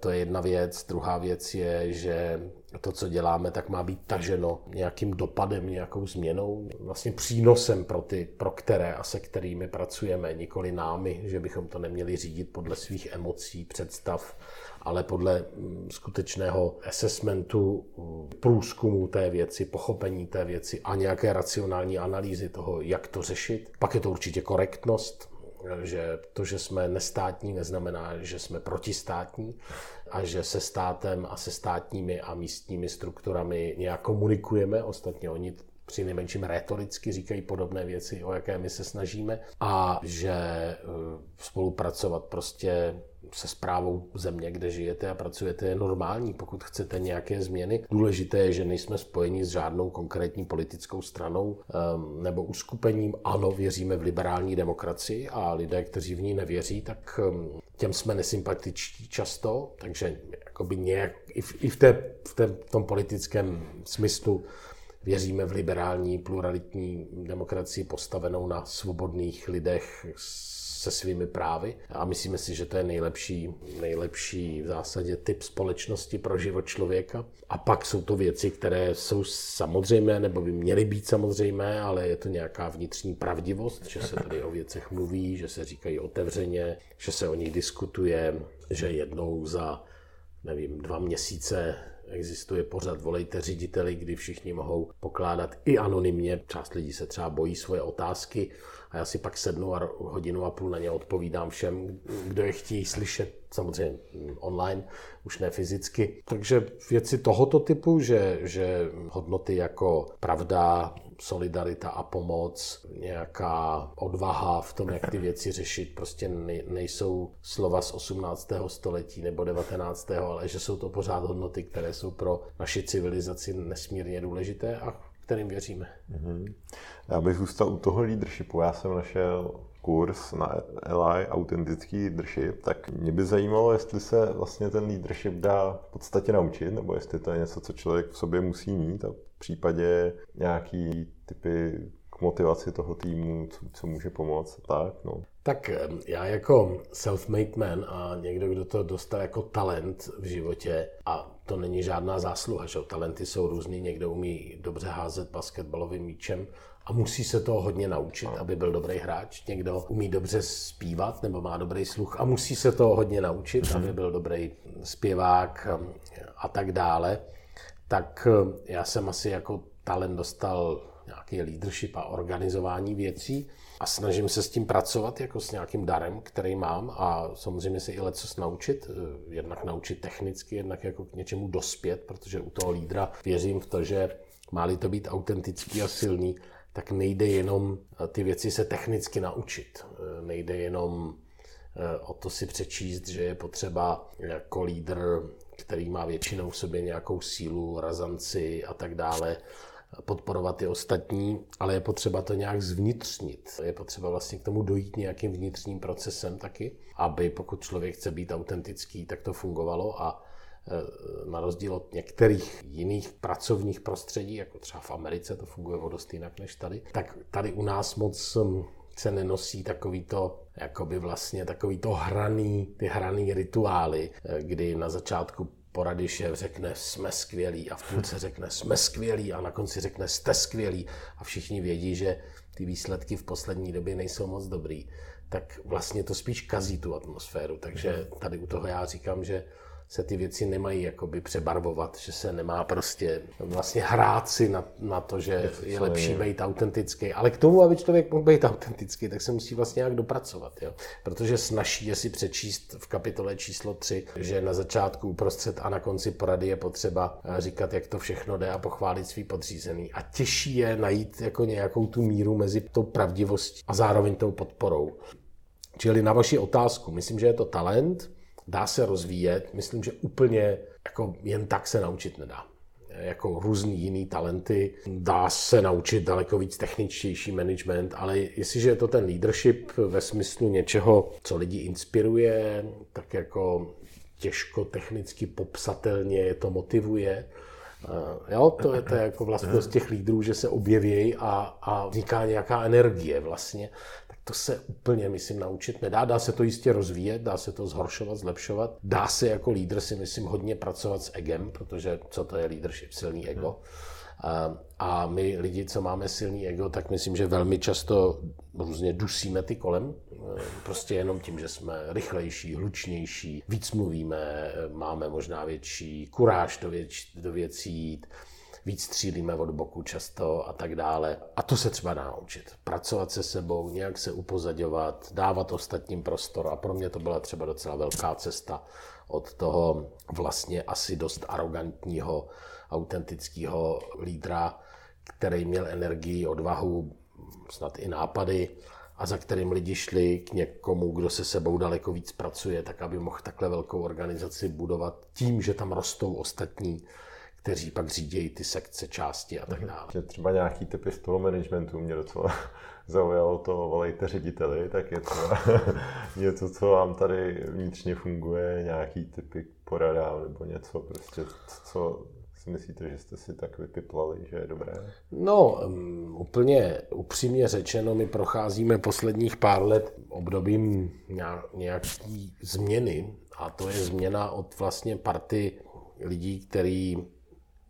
To je jedna věc. Druhá věc je, že to, co děláme, tak má být taženo nějakým dopadem, nějakou změnou, vlastně přínosem pro ty, pro které a se kterými pracujeme, nikoli námi, že bychom to neměli řídit podle svých emocí, představ, ale podle mm, skutečného assessmentu, mm, průzkumu té věci, pochopení té věci a nějaké racionální analýzy toho, jak to řešit. Pak je to určitě korektnost, že to, že jsme nestátní, neznamená, že jsme protistátní a že se státem a se státními a místními strukturami nějak komunikujeme. Ostatně oni při nejmenším retoricky říkají podobné věci, o jaké my se snažíme a že eh, spolupracovat prostě se zprávou země, kde žijete a pracujete, je normální, pokud chcete nějaké změny. Důležité je, že nejsme spojeni s žádnou konkrétní politickou stranou um, nebo uskupením. Ano, věříme v liberální demokracii a lidé, kteří v ní nevěří, tak um, těm jsme nesympatičtí často, takže jakoby nějak, i v, i v, té, v, té, v tom politickém smyslu věříme v liberální, pluralitní demokracii postavenou na svobodných lidech se svými právy a myslíme si, že to je nejlepší, nejlepší v zásadě typ společnosti pro život člověka. A pak jsou to věci, které jsou samozřejmé, nebo by měly být samozřejmé, ale je to nějaká vnitřní pravdivost, že se tady o věcech mluví, že se říkají otevřeně, že se o nich diskutuje, že jednou za nevím, dva měsíce existuje pořad Volejte řediteli, kdy všichni mohou pokládat i anonymně. Část lidí se třeba bojí svoje otázky a já si pak sednu a hodinu a půl na ně odpovídám všem, kdo je chtějí slyšet, samozřejmě online, už ne fyzicky. Takže věci tohoto typu, že, že hodnoty jako pravda, solidarita a pomoc, nějaká odvaha v tom, jak ty věci řešit, prostě nejsou slova z 18. století nebo 19. ale že jsou to pořád hodnoty, které jsou pro naši civilizaci nesmírně důležité a kterým věříme. Mm-hmm.
Já bych zůstal u toho leadershipu. Já jsem našel kurz na LI autentický leadership, tak mě by zajímalo, jestli se vlastně ten leadership dá v podstatě naučit, nebo jestli to je něco, co člověk v sobě musí mít a v případě nějaký typy k motivaci toho týmu, co, co může pomoct tak. No.
Tak já jako self-made man a někdo, kdo to dostal jako talent v životě a to není žádná zásluha, že talenty jsou různý, někdo umí dobře házet basketbalovým míčem a musí se toho hodně naučit, aby byl dobrý hráč. Někdo umí dobře zpívat nebo má dobrý sluch a musí se toho hodně naučit, aby byl dobrý zpěvák a tak dále. Tak já jsem asi jako talent dostal nějaký leadership a organizování věcí a snažím se s tím pracovat jako s nějakým darem, který mám a samozřejmě se i leco naučit, eh, jednak naučit technicky, jednak jako k něčemu dospět, protože u toho lídra věřím v to, že má-li to být autentický a silný, tak nejde jenom eh, ty věci se technicky naučit. Eh, nejde jenom o to si přečíst, že je potřeba jako lídr, který má většinou v sobě nějakou sílu, razanci a tak dále, podporovat ty ostatní, ale je potřeba to nějak zvnitřnit. Je potřeba vlastně k tomu dojít nějakým vnitřním procesem taky, aby pokud člověk chce být autentický, tak to fungovalo a e, na rozdíl od některých jiných pracovních prostředí, jako třeba v Americe, to funguje o dost jinak než tady, tak tady u nás moc se nenosí takový to, jakoby vlastně takový to hraný, ty hraný rituály, eh, kdy na začátku porady šéf řekne jsme skvělí a v půlce řekne jsme skvělí a na konci řekne jste skvělí a všichni vědí, že ty výsledky v poslední době nejsou moc dobrý, tak vlastně to spíš kazí tu atmosféru. Takže tady u toho já říkám, že se ty věci nemají jakoby přebarvovat, že se nemá prostě vlastně hrát si na, na to, že je lepší být autentický. Ale k tomu, aby člověk mohl být autentický, tak se musí vlastně nějak dopracovat. Jo? Protože snaží je si přečíst v kapitole číslo 3, že na začátku, uprostřed a na konci porady je potřeba eh, říkat, jak to všechno jde a pochválit svý podřízený. A těžší je najít jako nějakou tu míru mezi tou pravdivostí a zároveň tou podporou. Čili na vaši otázku, myslím, že je to talent, dá se rozvíjet, myslím, že úplně jako jen tak se naučit nedá. Jako různý jiný talenty, dá se naučit daleko víc techničtější management, ale jestliže je to ten leadership ve smyslu něčeho, co lidi inspiruje, tak jako těžko technicky popsatelně je to motivuje, Jo, to je, to je jako vlastnost těch lídrů, že se objeví a, a vzniká nějaká energie vlastně to se úplně, myslím, naučit nedá. Dá se to jistě rozvíjet, dá se to zhoršovat, zlepšovat. Dá se jako lídr si, myslím, hodně pracovat s egem, protože co to je leadership? Silný ego. A my lidi, co máme silný ego, tak myslím, že velmi často různě dusíme ty kolem. Prostě jenom tím, že jsme rychlejší, hlučnější, víc mluvíme, máme možná větší kuráž do, věc, do věcí víc střílíme od boku často a tak dále. A to se třeba naučit. Pracovat se sebou, nějak se upozadovat, dávat ostatním prostor. A pro mě to byla třeba docela velká cesta od toho vlastně asi dost arrogantního, autentického lídra, který měl energii, odvahu, snad i nápady, a za kterým lidi šli k někomu, kdo se sebou daleko víc pracuje, tak aby mohl takhle velkou organizaci budovat tím, že tam rostou ostatní kteří pak řídějí ty sekce, části a tak mhm. dále.
Že třeba nějaký typy z toho managementu mě docela [laughs] zaujalo to, volejte řediteli, tak je třeba [laughs] něco, co vám tady vnitřně funguje, nějaký typy poradám nebo něco prostě, co si myslíte, že jste si tak vypiplali, že je dobré?
No, um, úplně upřímně řečeno, my procházíme posledních pár let obdobím nějaký změny a to je změna od vlastně party lidí, který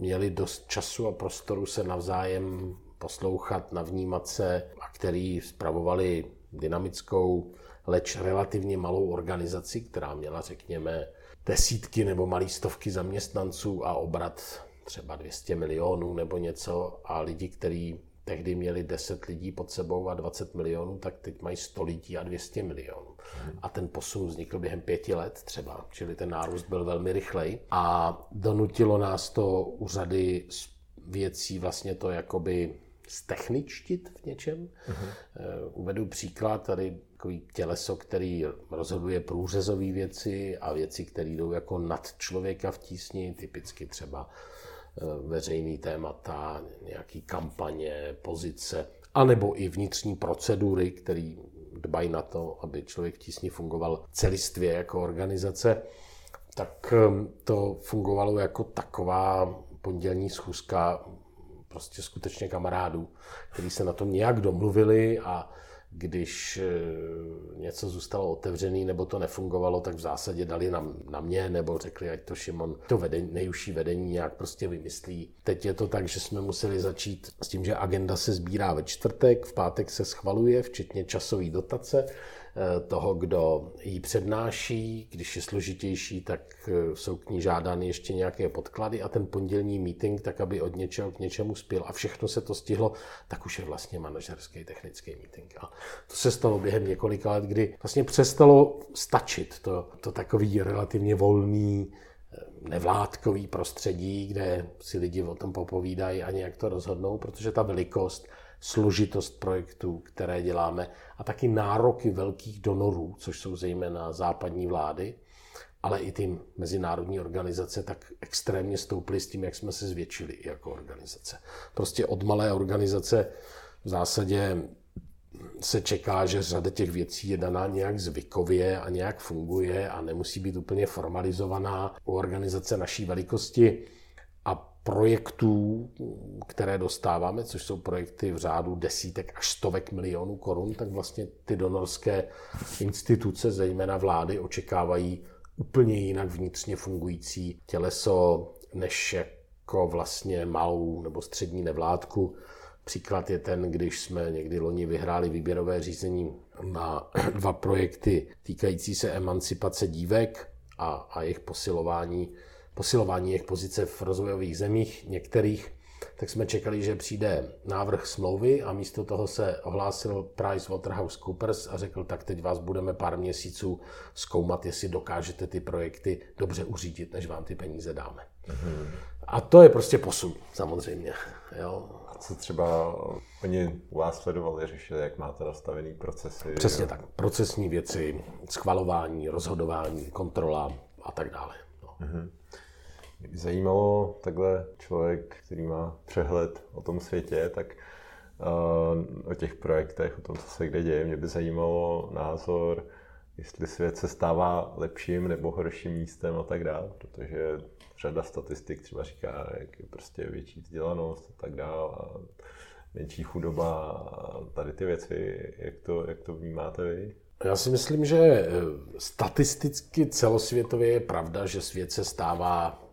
měli dost času a prostoru se navzájem poslouchat, navnímat se a který spravovali dynamickou, leč relativně malou organizaci, která měla, řekněme, desítky nebo malý stovky zaměstnanců a obrat třeba 200 milionů nebo něco a lidi, kteří tehdy měli 10 lidí pod sebou a 20 milionů, tak teď mají 100 lidí a 200 milionů. A ten posun vznikl během pěti let třeba, čili ten nárůst byl velmi rychlej a donutilo nás to u řady věcí vlastně to jakoby stechničtit v něčem. Uh-huh. Uvedu příklad, tady takový těleso, který rozhoduje průřezové věci a věci, které jdou jako nad člověka v tísni, typicky třeba Eh, veřejný témata, nějaký kampaně, pozice, anebo i vnitřní procedury, které dbají na to, aby člověk v tísni fungoval celistvě jako organizace, tak ehm, to fungovalo jako taková pondělní schůzka prostě skutečně kamarádů, kteří se na tom nějak domluvili a když eh, něco zůstalo otevřený nebo to nefungovalo, tak v zásadě dali na, na mě nebo řekli, ať to Šimon, to vedení, nejužší vedení nějak prostě vymyslí. Teď je to tak, že jsme museli začít s tím, že agenda se sbírá ve čtvrtek, v pátek se schvaluje, včetně časové dotace. Eh, toho, kdo ji přednáší. Když je složitější, tak eh, jsou k ní žádány ještě nějaké podklady a ten pondělní meeting, tak aby od něčeho k něčemu spěl a všechno se to stihlo, tak už je vlastně manažerský technický meeting. A to se stalo během několika let, kdy vlastně přestalo stačit to, to takový relativně volný eh, nevládkový prostředí, kde si lidi o tom popovídají a nějak to rozhodnou, protože ta velikost složitost projektů, které děláme a taky nároky velkých donorů, což jsou zejména západní vlády, ale i ty mezinárodní organizace tak extrémně stouply s tím, jak jsme se zvětšili jako organizace. Prostě od malé organizace v zásadě se čeká, že řada těch věcí je daná nějak zvykově a nějak funguje a nemusí být úplně formalizovaná. U organizace naší velikosti projektů, které dostáváme, což jsou projekty v řádu desítek až stovek milionů korun, tak vlastně ty donorské instituce, zejména vlády, očekávají úplně jinak vnitřně fungující těleso, než jako vlastně malou nebo střední nevládku. Příklad je ten, když jsme někdy loni vyhráli výběrové řízení na dva projekty týkající se emancipace dívek a, a jejich posilování, posilování jejich pozice v rozvojových zemích některých, tak jsme čekali, že přijde návrh smlouvy a místo toho se ohlásil PricewaterhouseCoopers a řekl, tak teď vás budeme pár měsíců zkoumat, jestli dokážete ty projekty dobře uřídit, než vám ty peníze dáme. Mm-hmm. A to je prostě posun, samozřejmě. Jo.
A co třeba oni u vás sledovali, řešili, jak máte nastavený procesy?
Přesně jo? tak. Procesní věci, schvalování, rozhodování, kontrola a tak dále. Mm-hmm.
Mě by zajímalo takhle člověk, který má přehled o tom světě, tak uh, o těch projektech, o tom, co se kde děje, mě by zajímalo názor, jestli svět se stává lepším nebo horším místem a tak dále, protože řada statistik třeba říká, jak je prostě větší vzdělanost a tak dále a menší chudoba a tady ty věci, jak to, jak to vnímáte vy?
Já si myslím, že eh, statisticky celosvětově je pravda, že svět se stává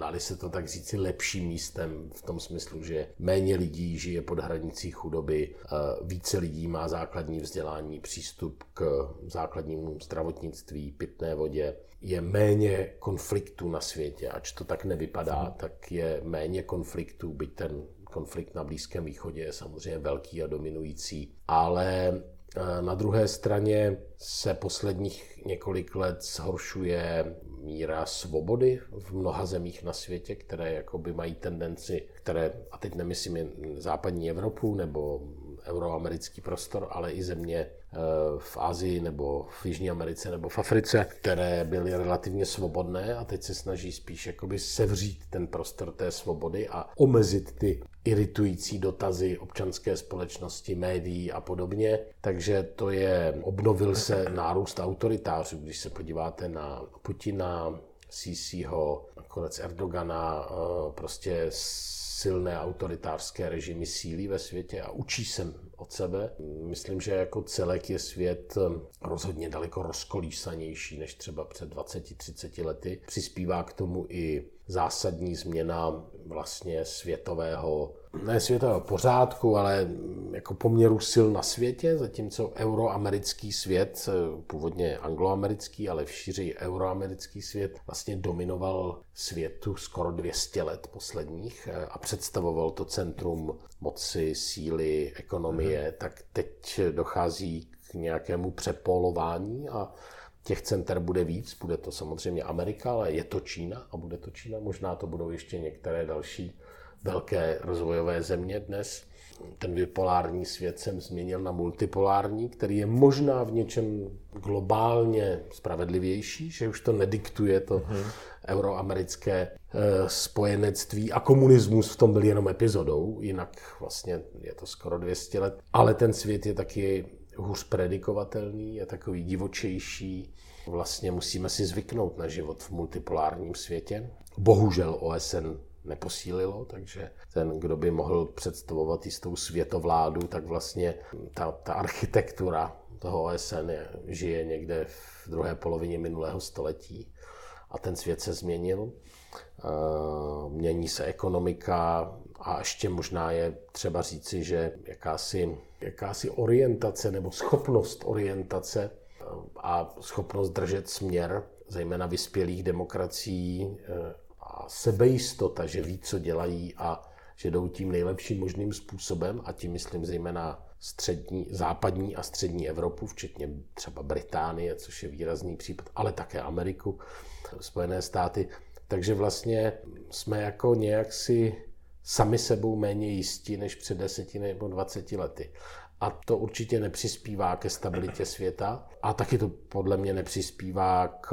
dali se to tak říci, lepším místem v tom smyslu, že méně lidí žije pod hranicí chudoby, eh, více lidí má základní vzdělání, přístup k základnímu zdravotnictví, pitné vodě, je méně konfliktů na světě, ač to tak nevypadá, tak je méně konfliktů, byť ten konflikt na Blízkém východě je samozřejmě velký a dominující, ale na druhé straně se posledních několik let zhoršuje míra svobody v mnoha zemích na světě, které jakoby mají tendenci, které, a teď nemyslím západní Evropu nebo euroamerický prostor, ale i země v Asii nebo v Jižní Americe nebo v Africe, které byly relativně svobodné a teď se snaží spíš jakoby sevřít ten prostor té svobody a omezit ty iritující dotazy občanské společnosti, médií a podobně. Takže to je, obnovil se nárůst autoritářů, když se podíváte na Putina, Sisiho, nakonec Erdogana, eh, prostě silné autoritářské režimy sílí ve světě a učí se od sebe. Myslím, že jako celek je svět eh, rozhodně daleko rozkolísanější než třeba před 20-30 lety. Přispívá k tomu i zásadní změna vlastně světového, ne světového pořádku, ale jako poměru sil na světě, zatímco euroamerický svět, původně angloamerický, ale v šíři euroamerický svět, vlastně dominoval světu skoro 200 let posledních a představoval to centrum moci, síly, ekonomie, mm. tak teď dochází k nějakému přepolování a Těch center bude víc, bude to samozřejmě Amerika, ale je to Čína a bude to Čína. Možná to budou ještě některé další velké rozvojové země dnes. Ten bipolární svět jsem změnil na multipolární, který je možná v něčem globálně spravedlivější, že už to nediktuje to mm-hmm. euroamerické e, spojenectví a komunismus v tom byl jenom epizodou, jinak vlastně je to skoro 200 let. Ale ten svět je taky hůř predikovatelný, je takový divočejší. Vlastně musíme si zvyknout na život v multipolárním světě. Bohužel OSN neposílilo, takže ten, kdo by mohl představovat jistou světovládu, tak vlastně ta, ta architektura toho OSN je, žije někde v druhé polovině minulého století a ten svět se změnil. Mění se ekonomika a ještě možná je třeba říci, že jakási jakási orientace nebo schopnost orientace eh, a schopnost držet směr, zejména vyspělých demokracií eh, sebejistota, že ví, co dělají a že jdou tím nejlepším možným způsobem a tím myslím zejména střední, západní a střední Evropu, včetně třeba Británie, což je výrazný případ, ale také Ameriku, Spojené státy. Takže vlastně jsme jako nějak si sami sebou méně jistí než před deseti nebo dvaceti lety. A to určitě nepřispívá ke stabilitě světa a taky to podle mě nepřispívá k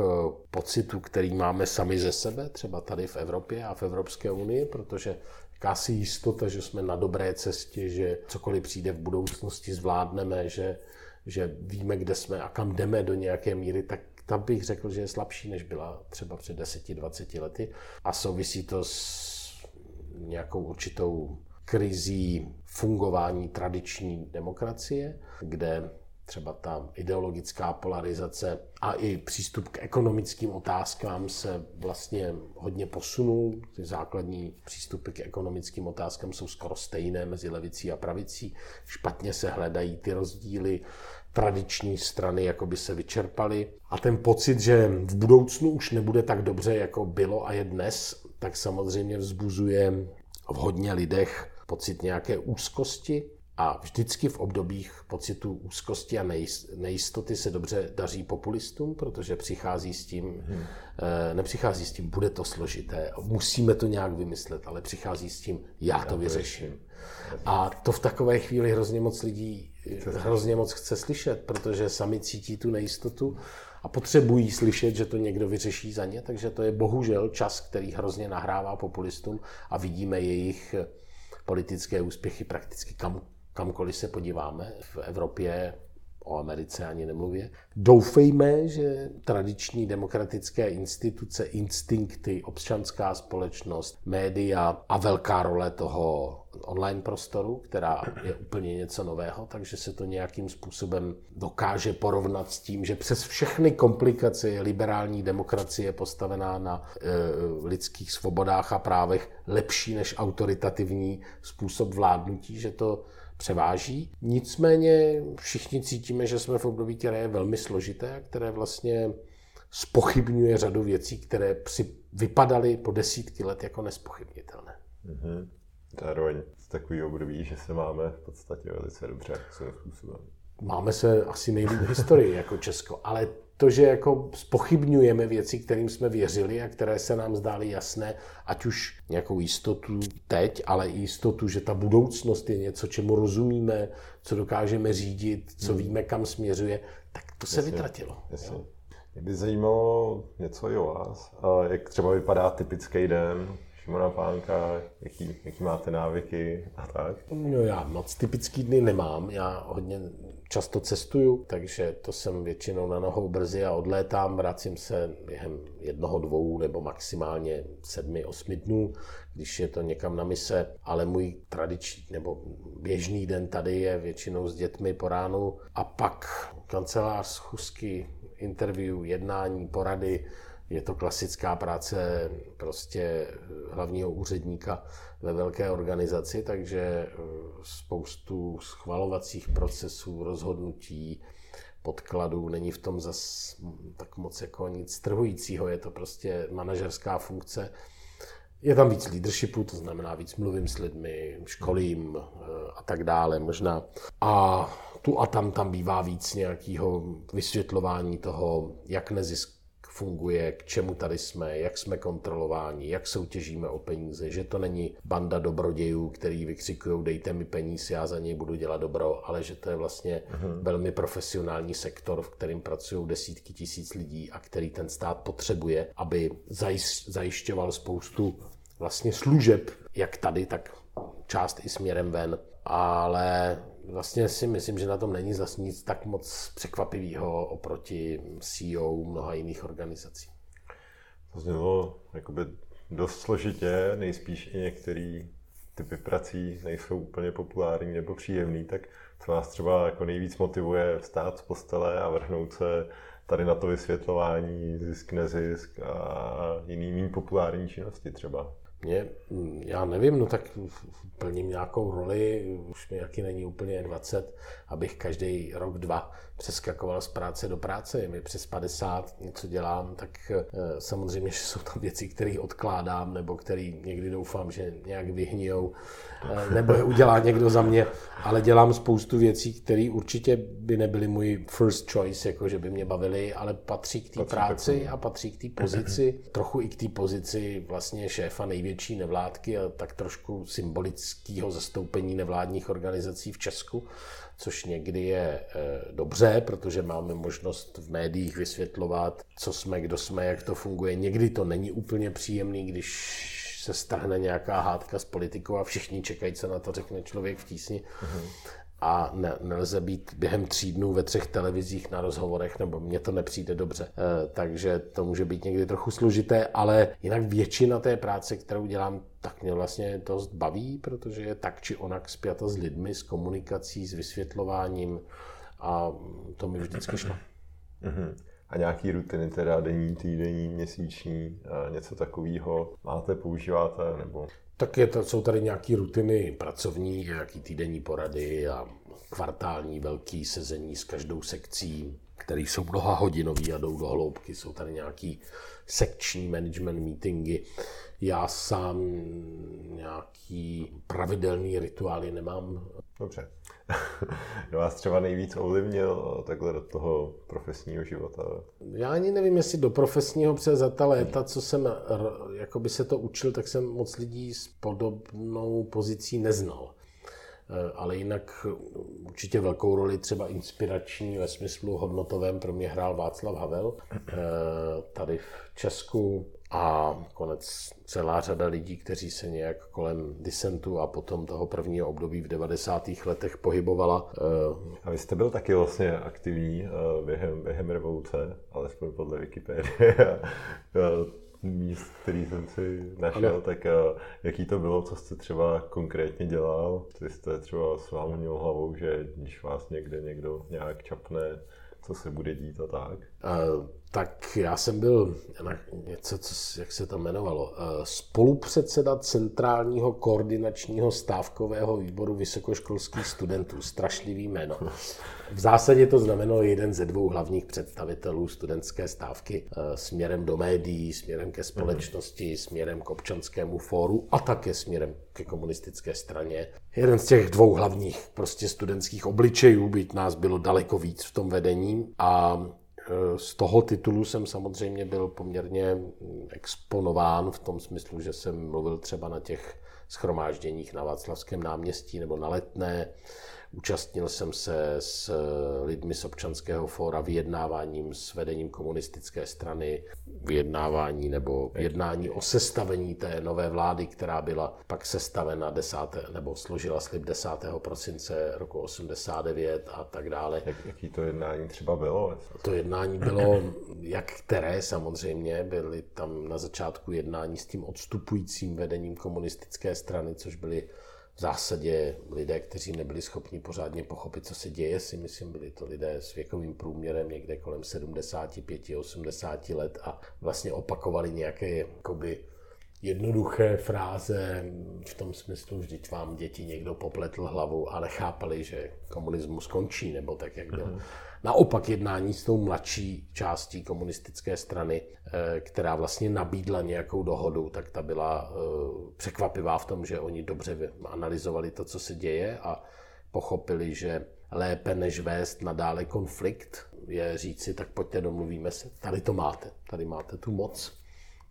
pocitu, který máme sami ze sebe, třeba tady v Evropě a v Evropské unii, protože jakási jistota, že jsme na dobré cestě, že cokoliv přijde v budoucnosti zvládneme, že, že víme, kde jsme a kam jdeme do nějaké míry, tak tam bych řekl, že je slabší, než byla třeba před 10-20 lety. A souvisí to s nějakou určitou krizí fungování tradiční demokracie, kde třeba ta ideologická polarizace a i přístup k ekonomickým otázkám se vlastně hodně posunul. Ty základní přístupy k ekonomickým otázkám jsou skoro stejné mezi levicí a pravicí. Špatně se hledají ty rozdíly tradiční strany jako by se vyčerpaly. A ten pocit, že v budoucnu už nebude tak dobře, jako bylo a je dnes, tak samozřejmě vzbuzuje v hodně lidech pocit nějaké úzkosti, a vždycky v obdobích pocitu úzkosti a nejistoty se dobře daří populistům, protože přichází s tím, hmm. nepřichází s tím, bude to složité, musíme to nějak vymyslet, ale přichází s tím, já to vyřeším. A to v takové chvíli hrozně moc lidí hrozně moc chce slyšet, protože sami cítí tu nejistotu a potřebují slyšet, že to někdo vyřeší za ně, takže to je bohužel čas, který hrozně nahrává populistům a vidíme jejich politické úspěchy prakticky kam, kamkoliv se podíváme v Evropě, o Americe ani nemluvě. Doufejme, že tradiční demokratické instituce, instinkty, občanská společnost, média a velká role toho online prostoru, která je úplně něco nového, takže se to nějakým způsobem dokáže porovnat s tím, že přes všechny komplikace je liberální demokracie postavená na e, lidských svobodách a právech lepší než autoritativní způsob vládnutí, že to převáží. Nicméně všichni cítíme, že jsme v období, které je velmi složité, které vlastně spochybňuje řadu věcí, které při, vypadaly po desítky let jako nespochybnitelné.
Mm-hmm. Zároveň z takový období, že se máme v podstatě velice dobře svým způsobem.
Máme se asi nejlíp v historii jako Česko, ale to, že jako spochybňujeme věci, kterým jsme věřili a které se nám zdály jasné, ať už nějakou jistotu teď, ale i jistotu, že ta budoucnost je něco, čemu rozumíme, co dokážeme řídit, co hmm. víme, kam směřuje, tak to se jasně, vytratilo.
Jasně. Mě by zajímalo něco i o vás. A jak třeba vypadá typický den Šimona Pánka, jaký, jaký máte návyky a tak?
No já moc typický dny nemám. Já hodně často cestuju, takže to jsem většinou na nohou brzy a odlétám, vracím se během jednoho, dvou nebo maximálně sedmi, osmi dnů, když je to někam na mise, ale můj tradiční nebo běžný den tady je většinou s dětmi po ránu a pak kancelář, schůzky, interview, jednání, porady, je to klasická práce prostě hlavního úředníka ve velké organizaci, takže eh, spoustu schvalovacích procesů, rozhodnutí, podkladů, není v tom zas tak moc jako nic trhujícího, je to prostě manažerská funkce. Je tam víc leadershipu, to znamená víc mluvím s lidmi, školím eh, a tak dále možná. A tu a tam tam bývá víc nějakého vysvětlování toho, jak nezisk funguje, k čemu tady jsme, jak jsme kontrolováni, jak soutěžíme o peníze, že to není banda dobrodějů, který vykřikují dejte mi peníze, já za něj budu dělat dobro, ale že to je vlastně uh-huh. velmi profesionální sektor, v kterém pracují desítky tisíc lidí a který ten stát potřebuje, aby zajišťoval spoustu vlastně služeb, jak tady, tak část i směrem ven. Ale vlastně si myslím, že na tom není zas nic tak moc překvapivého oproti CEO mnoha jiných organizací.
To znělo jakoby dost složitě, nejspíš i některé typy prací nejsou úplně populární nebo příjemný, tak co vás třeba jako nejvíc motivuje vstát z postele a vrhnout se tady na to vysvětlování, zisk, nezisk a jiný méně populární činnosti třeba?
Mě, já nevím, no tak plním nějakou roli, už mi jaký není úplně 20, abych každý rok, dva přeskakoval z práce do práce. Je mi přes 50, něco dělám, tak eh, samozřejmě, že jsou tam věci, které odkládám, nebo které někdy doufám, že nějak vyhnijou, eh, nebo je udělá někdo za mě, ale dělám spoustu věcí, které určitě by nebyly můj first choice, jako že by mě bavily, ale patří k té práci a patří k té pozici, trochu i k té pozici vlastně šéfa největší nevládky a tak trošku symbolického zastoupení nevládních organizací v Česku což někdy je eh, dobře, protože máme možnost v médiích vysvětlovat, co jsme, kdo jsme, jak to funguje. Někdy to není úplně příjemný, když se stahne nějaká hádka s politikou a všichni čekají, co na to řekne člověk v tísni. Mm-hmm a ne, nelze být během tří dnů ve třech televizích na rozhovorech, nebo mně to nepřijde dobře. E, takže to může být někdy trochu složité, ale jinak většina té práce, kterou dělám, tak mě vlastně dost baví, protože je tak či onak spjata s lidmi, s komunikací, s vysvětlováním a to mi vždycky šlo.
Mm-hmm. A nějaký rutiny, teda denní, týdenní, měsíční, něco takového máte, používáte? Nebo...
Tak je to, jsou tady nějaké rutiny pracovní, nějaký týdenní porady a kvartální velký sezení s každou sekcí, které jsou mnoha hodinový a jdou do hloubky. Jsou tady nějaký sekční management meetingy. Já sám nějaký pravidelný rituály nemám.
Dobře. [laughs] Kdo vás třeba nejvíc ovlivnil takhle do toho profesního života?
Já ani nevím, jestli do profesního přes za ta léta, co jsem jakoby se to učil, tak jsem moc lidí s podobnou pozicí neznal. Eh, ale jinak určitě velkou roli třeba inspirační ve smyslu hodnotovém pro mě hrál Václav Havel eh, tady v Česku a konec celá řada lidí, kteří se nějak kolem disentu a potom toho prvního období v 90. letech pohybovala.
Eh, a vy jste byl taky vlastně aktivní během, během revoluce, alespoň podle Wikipedie [laughs] míst, který jsem si našel, ano. tak jaký to bylo, co jste třeba konkrétně dělal? Vy jste třeba s vámi měl hlavou, že když vás někde někdo nějak čapne, co se bude dít a tak? Uh,
tak já jsem byl na něco, co, jak se to jmenovalo, uh, spolupředseda Centrálního koordinačního stávkového výboru vysokoškolských studentů. Strašlivý jméno. V zásadě to znamenalo jeden ze dvou hlavních představitelů studentské stávky uh, směrem do médií, směrem ke společnosti, směrem k občanskému fóru a také směrem ke komunistické straně. Jeden z těch dvou hlavních prostě studentských obličejů, byť nás bylo daleko víc v tom vedení a z toho titulu jsem samozřejmě byl poměrně exponován v tom smyslu, že jsem mluvil třeba na těch schromážděních na Václavském náměstí nebo na Letné, Účastnil jsem se s lidmi z občanského fóra vyjednáváním s vedením komunistické strany, vyjednávání nebo jednání o sestavení té nové vlády, která byla pak sestavena 10. nebo složila slib 10. prosince roku 89 a tak dále.
Jak, jaký to jednání třeba bylo?
To jednání bylo, jak které samozřejmě, byly tam na začátku jednání s tím odstupujícím vedením komunistické strany, což byly v zásadě lidé, kteří nebyli schopni pořádně pochopit, co se děje, si myslím, byli to lidé s věkovým průměrem někde kolem 75-80 let a vlastně opakovali nějaké jakoby, jednoduché fráze v tom smyslu, vždyť vám děti někdo popletl hlavu a nechápali, že komunismus skončí, nebo tak, jak byl. Uh-huh. Naopak jednání s tou mladší částí komunistické strany, eh, která vlastně nabídla nějakou dohodu, tak ta byla eh, překvapivá v tom, že oni dobře analyzovali to, co se děje a pochopili, že lépe než vést nadále konflikt je říci, tak pojďte domluvíme se, tady to máte, tady máte tu moc,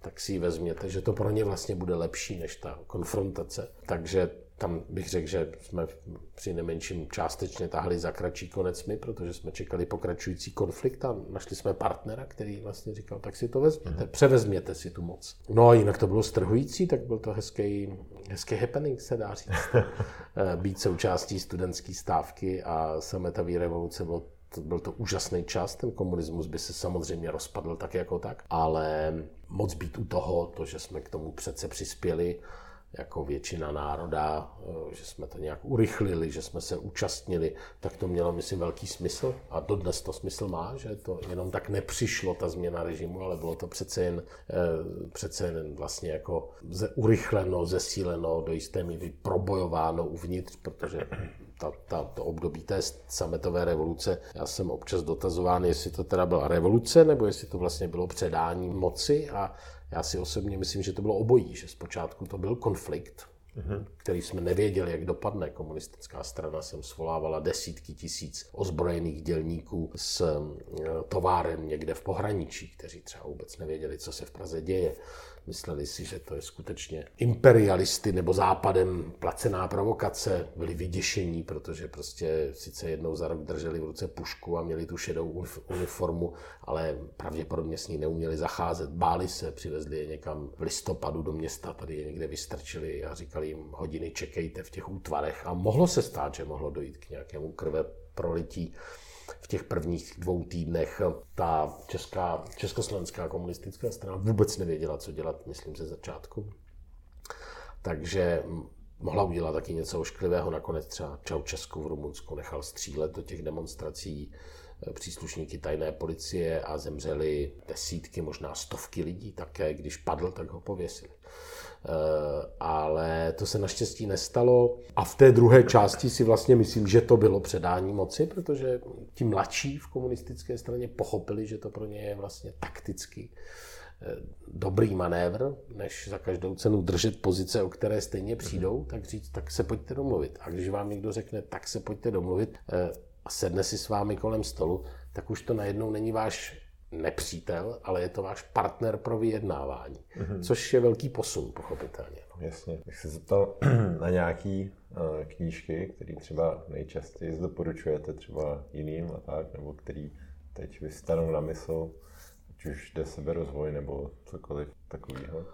tak si ji vezměte, že to pro ně vlastně bude lepší než ta konfrontace. Takže tam bych řekl, že jsme při nemenším částečně tahli za kratší konec my, protože jsme čekali pokračující konflikt a našli jsme partnera, který vlastně říkal, tak si to vezměte, mm. převezměte si tu moc. No a jinak to bylo strhující, tak byl to hezký, hezký happening, se dá říct. [laughs] Eh, být součástí studentské stávky a sametavý revoluce bylo byl to úžasný čas, ten komunismus by se samozřejmě rozpadl tak jako tak, ale moc být u toho, to, že jsme k tomu přece přispěli, jako většina národa, eh, že jsme to nějak urychlili, že jsme se účastnili, tak to mělo, myslím, velký smysl. A dodnes to smysl má, že to jenom tak nepřišlo, ta změna režimu, ale bylo to přece jen, eh, přece jen vlastně jako urychleno, zesíleno, do jisté míry probojováno uvnitř, protože ta, ta, to období té sametové revoluce. Já jsem občas dotazován, jestli to teda byla revoluce, nebo jestli to vlastně bylo předání moci a já si osobně myslím, že to bylo obojí, že zpočátku to byl konflikt, mm-hmm. který jsme nevěděli, jak dopadne. Komunistická strana sem svolávala desítky tisíc ozbrojených dělníků s eh, továren někde v pohraničí, kteří třeba vůbec nevěděli, co se v Praze děje. Mysleli si, že to je skutečně imperialisty nebo západem placená provokace. Byli vyděšení, protože prostě sice jednou za rok drželi v ruce pušku a měli tu šedou uniformu, ale pravděpodobně s ní neuměli zacházet. Báli se, přivezli je někam v listopadu do města, tady je někde vystrčili a říkali jim hodiny čekejte v těch útvarech. A mohlo se stát, že mohlo dojít k nějakému krve prolití v těch prvních dvou týdnech ta česká, československá komunistická strana vůbec nevěděla, co dělat, myslím, ze začátku. Takže mohla udělat taky něco ošklivého. Nakonec třeba Čaučesku v Rumunsku nechal střílet do těch demonstrací příslušníky tajné policie a zemřeli desítky, možná stovky lidí také. Když padl, tak ho pověsili. Eh, ale to se naštěstí nestalo. A v té druhé části si vlastně myslím, že to bylo předání moci, protože ti mladší v komunistické straně pochopili, že to pro ně je vlastně takticky Eh, dobrý manévr, než za každou cenu držet pozice, o které stejně přijdou, tak říct, tak se pojďte domluvit. A když vám někdo řekne, tak se pojďte domluvit eh, a sedne si s vámi kolem stolu, tak už to najednou není váš nepřítel, ale je to váš partner pro vyjednávání. Mm-hmm. Což je velký posun, pochopitelně.
No. Jasně. Bych se zeptal [clears throat] na nějaký uh, knížky, které třeba nejčastěji doporučujete třeba jiným a tak, nebo který teď vystanou na mysl, ať už jde seberozvoj nebo cokoliv takového?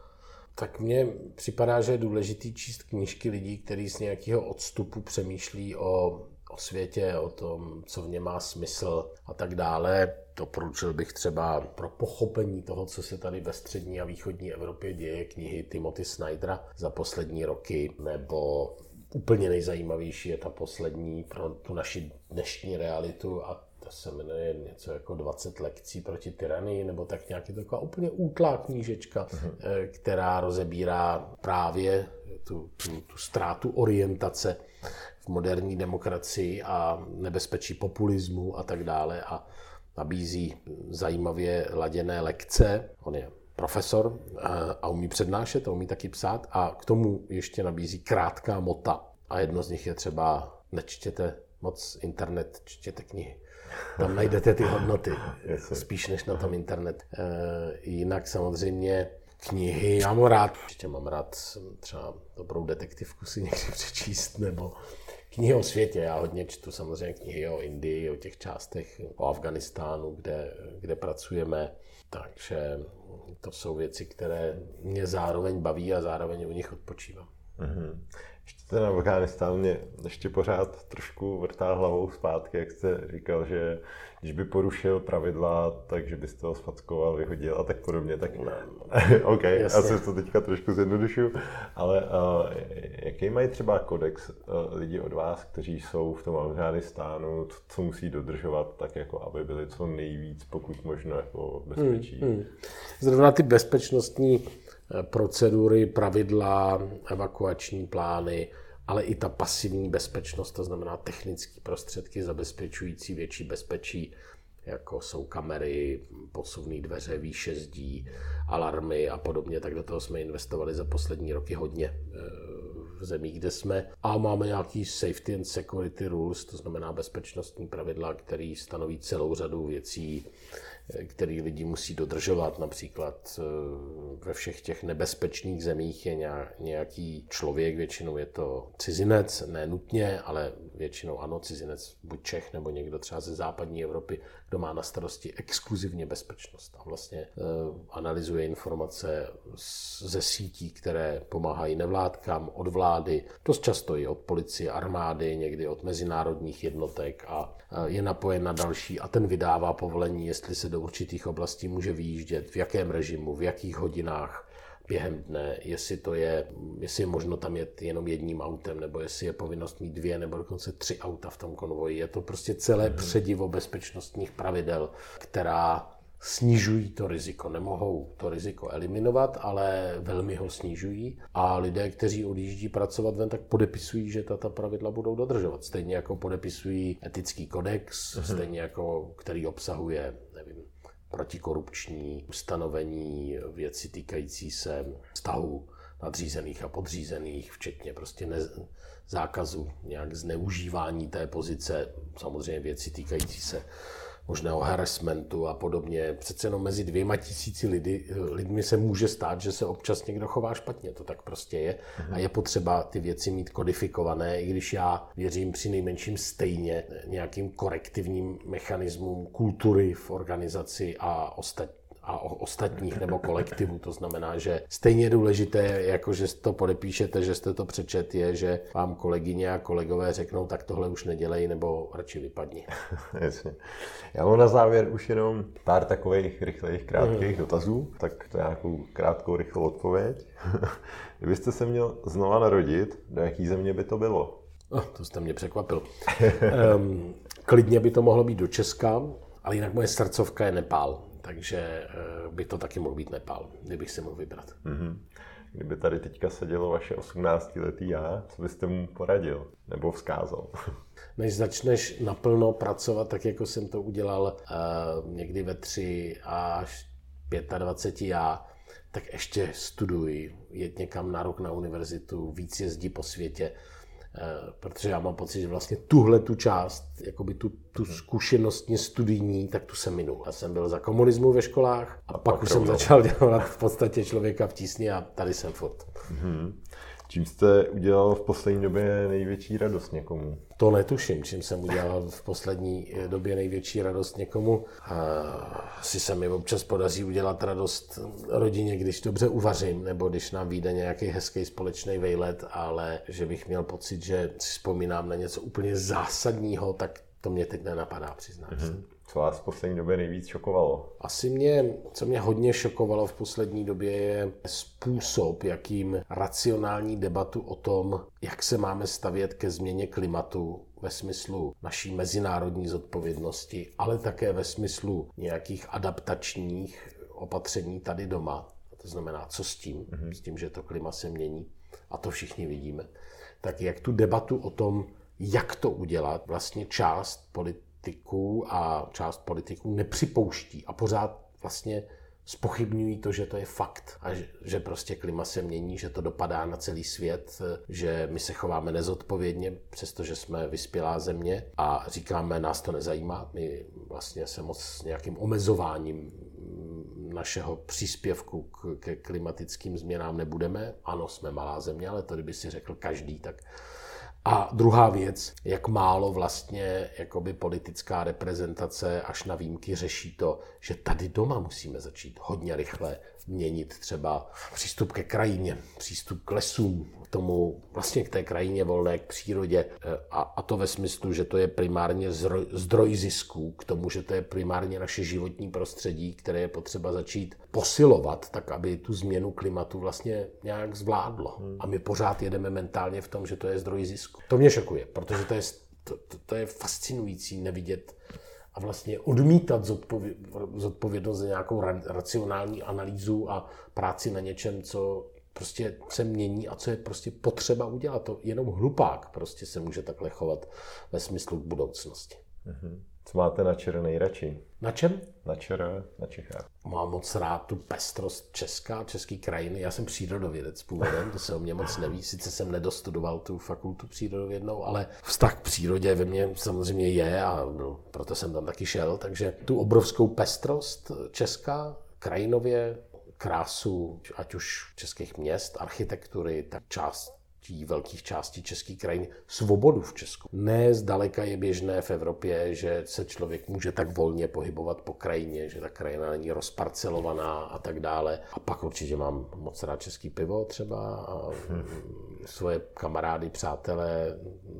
Tak mně připadá, že je důležitý číst knížky lidí, kteří z nějakého odstupu přemýšlí o, o světě, o tom, co v něm má smysl a tak dále. Doporučil bych třeba pro pochopení toho, co se tady ve střední a východní Evropě děje, knihy Timothy Snydera za poslední roky, nebo úplně nejzajímavější je ta poslední pro tu naši dnešní realitu a to se jmenuje něco jako 20 lekcí proti tyranii, nebo tak nějak je taková úplně útlá knížečka, uh-huh. která rozebírá právě tu, tu, tu ztrátu orientace v moderní demokracii a nebezpečí populismu a tak dále a nabízí zajímavě laděné lekce. On je profesor eh, a umí přednášet a umí taky psát a k tomu ještě nabízí krátká mota. A jedno z nich je třeba nečtěte moc internet, čtěte knihy. Tam [laughs] najdete ty hodnoty, spíš než na tom internet. E, jinak samozřejmě knihy, já mám rád, ještě mám rád třeba dobrou detektivku si někdy přečíst, nebo knihy o světě. Já hodně čtu samozřejmě knihy o Indii, o těch částech, o Afganistánu, kde, kde pracujeme. Takže to jsou věci, které mě zároveň baví a zároveň u nich odpočívám. Mm-hmm.
Ještě ten Afganistán mě ještě pořád trošku vrtá hlavou zpátky, jak jste říkal, že když by porušil pravidla, takže byste ho sfackoval, vyhodil a tak podobně, tak ne. [laughs] OK, Jasně. asi to teďka trošku zjednodušuju, ale uh, jaký mají třeba kodex uh, lidí od vás, kteří jsou v tom Afganistánu, co musí dodržovat, tak jako aby byli co nejvíc, pokud možno jako bezpečí? Hmm, hmm.
Zrovna ty bezpečnostní procedury, pravidla, evakuační plány, ale i ta pasivní bezpečnost, to znamená technické prostředky zabezpečující větší bezpečí, jako jsou kamery, posuvné dveře, výše zdí, alarmy a podobně, tak do toho jsme investovali za poslední roky hodně eh, v zemích, kde jsme. A máme nějaký safety and security rules, to znamená bezpečnostní pravidla, které stanoví celou řadu věcí, který lidi musí dodržovat. Například eh, ve všech těch nebezpečných zemích je nějaký člověk, většinou je to cizinec, ne nutně, ale většinou ano, cizinec, buď Čech nebo někdo třeba ze západní Evropy, kdo má na starosti exkluzivně bezpečnost. A vlastně uh, analyzuje informace ze sítí, které pomáhají nevládkám, od vlády, dost často i od policie, armády, někdy od mezinárodních jednotek a uh, je napojen na další a ten vydává povolení, jestli se do určitých oblastí může vyjíždět, v jakém režimu, v jakých hodinách, během dne, jestli to je, jestli je možno tam jet jenom jedním autem, nebo jestli je povinnost mít dvě nebo dokonce tři auta v tom konvoji. Je to prostě celé mm-hmm. předivo bezpečnostních pravidel, která snižují to riziko. Nemohou to riziko eliminovat, ale velmi ho snižují. A lidé, kteří odjíždí pracovat ven, tak podepisují, že tato pravidla budou dodržovat. Stejně jako podepisují etický kodex, mm-hmm. stejně jako který obsahuje, protikorupční ustanovení, věci týkající se vztahu nadřízených a podřízených, včetně prostě ne, zákazu nějak zneužívání té pozice, samozřejmě věci týkající se možného harassmentu a podobně. Přece jenom mezi dvěma tisíci lidi, lidmi se může stát, že se občas někdo chová špatně. To tak prostě je. A je potřeba ty věci mít kodifikované, i když já věřím při nejmenším stejně nějakým korektivním mechanismům kultury v organizaci a ostatní a o ostatních nebo kolektivu. To znamená, že stejně důležité, jako že to podepíšete, že jste to přečet, je, že vám kolegyně a kolegové řeknou, tak tohle už nedělej, nebo radši vypadni. [laughs]
Jasně. Já mám na závěr už jenom pár takových rychlých, krátkých mm. dotazů, tak to nějakou krátkou, rychlou odpověď. [laughs] Kdybyste se měl znova narodit, do jaký země by to bylo?
Oh, to jste mě překvapil. [laughs] um, klidně by to mohlo být do Česka, ale jinak moje srdcovka je Nepál, takže eh, by to taky mohl být Nepál, kdybych si mohl vybrat. Mm-hmm.
Kdyby tady teďka sedělo vaše 18-letý já, co byste mu poradil nebo vzkázal? [laughs]
Než začneš naplno pracovat, tak jako jsem to udělal uh, někdy ve 3 až 25 já, tak ještě studuj, jet někam na rok na univerzitu, víc jezdí po světě, protože já mám pocit, že vlastně tuhle tu část, jakoby tu, tu zkušenostně studijní, tak tu jsem minul. Já jsem byl za komunismu ve školách a, a pak, pak už jsem začal dělat v podstatě člověka v tísni a tady jsem furt. Mm-hmm.
Čím jste udělal v poslední době největší radost někomu?
To netuším, čím jsem udělal v poslední době největší radost někomu. Asi se mi občas podaří udělat radost rodině, když dobře uvařím, nebo když nám vyjde nějaký hezký společný vejlet, ale že bych měl pocit, že si vzpomínám na něco úplně zásadního, tak to mě teď nenapadá, přiznám mm-hmm. se.
Co vás v poslední době nejvíc šokovalo?
Asi mě, co mě hodně šokovalo v poslední době, je způsob, jakým racionální debatu o tom, jak se máme stavět ke změně klimatu ve smyslu naší mezinárodní zodpovědnosti, ale také ve smyslu nějakých adaptačních opatření tady doma. To znamená, co s tím, mm-hmm. s tím, že to klima se mění. A to všichni vidíme. Tak jak tu debatu o tom, jak to udělat, vlastně část politiků politiků a část politiků nepřipouští a pořád vlastně spochybňují to, že to je fakt a že, že prostě klima se mění, že to dopadá na celý svět, že my se chováme nezodpovědně, přestože jsme vyspělá země a říkáme, nás to nezajímá, my vlastně se moc s nějakým omezováním našeho příspěvku k, ke klimatickým změnám nebudeme. Ano, jsme malá země, ale to kdyby si řekl každý, tak a druhá věc, jak málo vlastně jakoby politická reprezentace až na výjimky řeší to, že tady doma musíme začít hodně rychle měnit třeba přístup ke krajině, přístup k lesům, k tomu vlastně k té krajině volné, k přírodě a, a to ve smyslu, že to je primárně zdroj, zdroj zisků, k tomu, že to je primárně naše životní prostředí, které je potřeba začít posilovat, tak aby tu změnu klimatu vlastně nějak zvládlo. Hmm. A my pořád jedeme mentálně v tom, že to je zdroj zisku. To mě šokuje, protože to je, to, to, to je fascinující nevidět a vlastně odmítat zodpovědnost za nějakou racionální analýzu a práci na něčem, co prostě se mění a co je prostě potřeba udělat. To jenom hlupák prostě se může takhle chovat ve smyslu budoucnosti. Mm-hmm.
Co máte na čer nejradši?
Na čem?
Na čer, na Čechách.
Mám moc rád tu pestrost česká, český krajiny. Já jsem přírodovědec původem, to se o mě moc neví. Sice jsem nedostudoval tu fakultu přírodovědnou, ale vztah k přírodě ve mně samozřejmě je a no, proto jsem tam taky šel. Takže tu obrovskou pestrost česká, krajinově, krásu, ať už českých měst, architektury, tak část částí, velkých částí české krajiny svobodu v Česku. Ne zdaleka je běžné v Evropě, že se člověk může tak volně pohybovat po krajině, že ta krajina není rozparcelovaná a tak dále. A pak určitě mám moc rád český pivo třeba a [laughs] svoje kamarády, přátelé,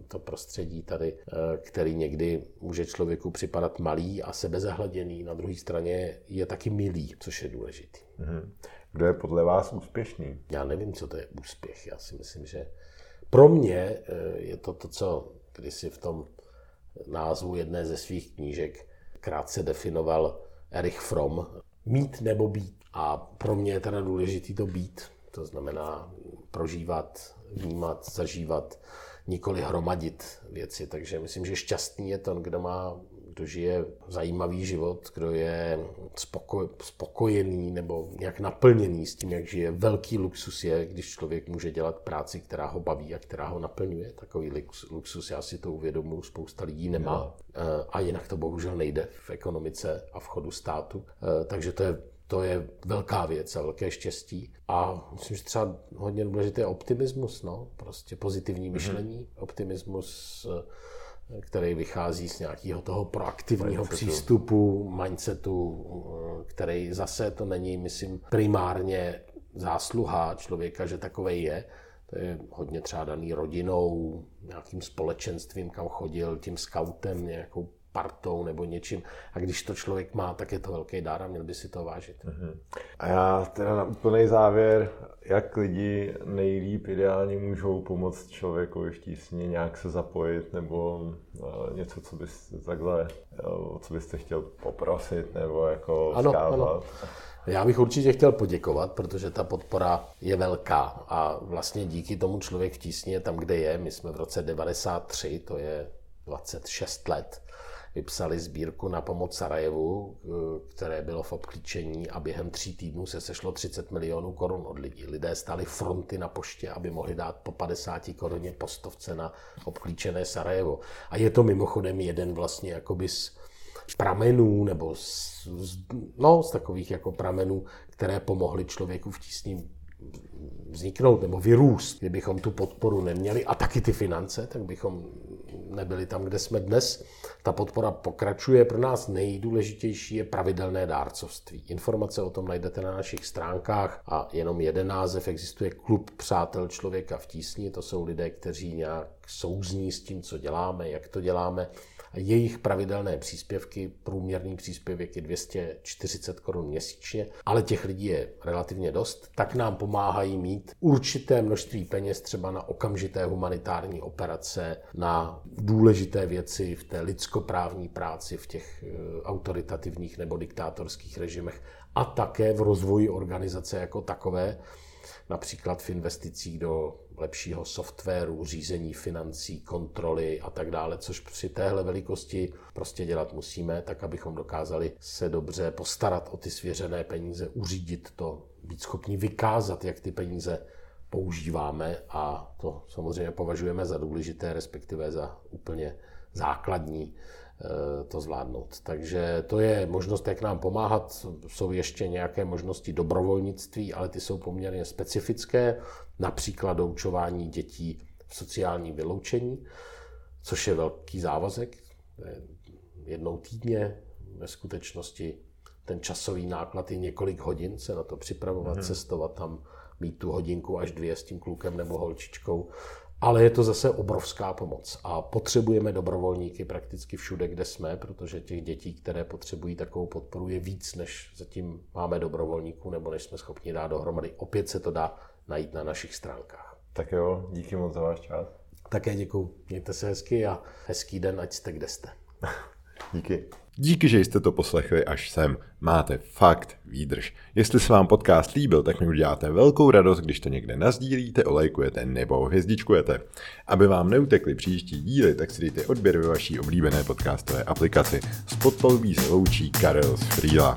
to prostředí tady, eh, který někdy může člověku připadat malý a sebezahleděný, na druhé straně je taky milý, což je důležitý. Mm-hmm.
Kdo je podle vás úspěšný?
Já nevím, co to je úspěch. Já si myslím, že pro mě eh, je to to, co kdysi v tom názvu jedné ze svých knížek krátce definoval Erich Fromm. Mít nebo být. A pro mě je teda důležitý to být. To znamená prožívat, vnímat, zažívat, nikoli hromadit věci. Takže myslím, že šťastný je ten, kdo má kdo žije zajímavý život, kdo je spoko, spokojený nebo nějak naplněný s tím, jak žije. Velký luxus je, když člověk může dělat práci, která ho baví a která ho naplňuje. Takový luxus, já si to uvědomuji, spousta lidí nemá. No. A jinak to bohužel nejde v ekonomice a v chodu státu. Eh, takže to je to je velká věc a velké štěstí. A myslím, že třeba hodně důležité je optimismus, no, prostě pozitivní mhm. myšlení, mm-hmm. optimismus, eh, který vychází z nějakého toho proaktivního mindsetu. přístupu, mindsetu, který zase to není, myslím, primárně zásluha člověka, že takovej je. To je hodně třeba daný rodinou, nějakým společenstvím, kam chodil, tím scoutem, nějakou partou nebo něčím. A když to člověk má, tak je to velký dár a měl by si to vážit.
Uh-huh. A já teda na úplný závěr, jak lidi nejlíp ideálně můžou pomoct člověku v tísni, nějak se zapojit nebo uh, něco, co bys takhle, uh, co byste chtěl poprosit nebo jako ano, vzkázat. Ano.
Já bych určitě chtěl poděkovat, protože ta podpora je velká a vlastně díky tomu člověk v tísni je tam, kde je. My jsme v roce 93, to je 26 let, vypsali sbírku na pomoc Sarajevu, eh, které bylo v obklíčení a během tří týdnů se sešlo 30 milionů korun od lidí. Lidé stali fronty na poště, aby mohli dát po 50 koruně postovce na obklíčené Sarajevo. A je to mimochodem jeden vlastně jakoby z pramenů nebo z, no, z takových jako pramenů, které pomohly člověku v tísni vzniknout nebo vyrůst. Kdybychom tu podporu neměli a taky ty finance, tak bychom nebyli tam, kde jsme dnes. Ta podpora pokračuje. Pro nás nejdůležitější je pravidelné dárcovství. Informace o tom najdete na našich stránkách a jenom jeden název existuje Klub přátel člověka v tísni. To jsou lidé, kteří nějak souzní s tím, co děláme, jak to děláme jejich pravidelné příspěvky, průměrný příspěvek je 240 korun měsíčně, ale těch lidí je relativně dost, tak nám pomáhají mít určité množství peněz třeba na okamžité humanitární operace, na důležité věci v té lidskoprávní práci, v těch eh, autoritativních nebo diktátorských režimech a také v rozvoji organizace jako takové, například v investicích do lepšího softwaru, řízení financí, kontroly a tak dále, což při téhle velikosti prostě dělat musíme, tak abychom dokázali se dobře postarat o ty svěřené peníze, uřídit to, být schopni vykázat, jak ty peníze používáme a to samozřejmě považujeme za důležité, respektive za úplně základní to zvládnout. Takže to je možnost, jak nám pomáhat. Jsou ještě nějaké možnosti dobrovolnictví, ale ty jsou poměrně specifické, například doučování dětí v sociální vyloučení, což je velký závazek. Jednou týdně ve skutečnosti ten časový náklad je několik hodin se na to připravovat, mm-hmm. cestovat tam, mít tu hodinku až dvě s tím klukem nebo holčičkou ale je to zase obrovská pomoc a potřebujeme dobrovolníky prakticky všude, kde jsme, protože těch dětí, které potřebují takovou podporu, je víc, než zatím máme dobrovolníků nebo než jsme schopni dát dohromady. Opět se to dá najít na našich stránkách.
Tak jo, díky moc za váš čas.
Také děkuji. Mějte se hezky a hezký den, ať jste kde jste. [laughs]
díky. Díky, že jste to poslechli až sem. Máte fakt výdrž. Jestli se vám podcast líbil, tak mi uděláte velkou radost, když to někde nazdílíte, olejkujete nebo hvězdičkujete. Aby vám neutekly příští díly, tak si dejte odběr ve vaší oblíbené podcastové aplikaci. Spod se loučí Karel z Frýla.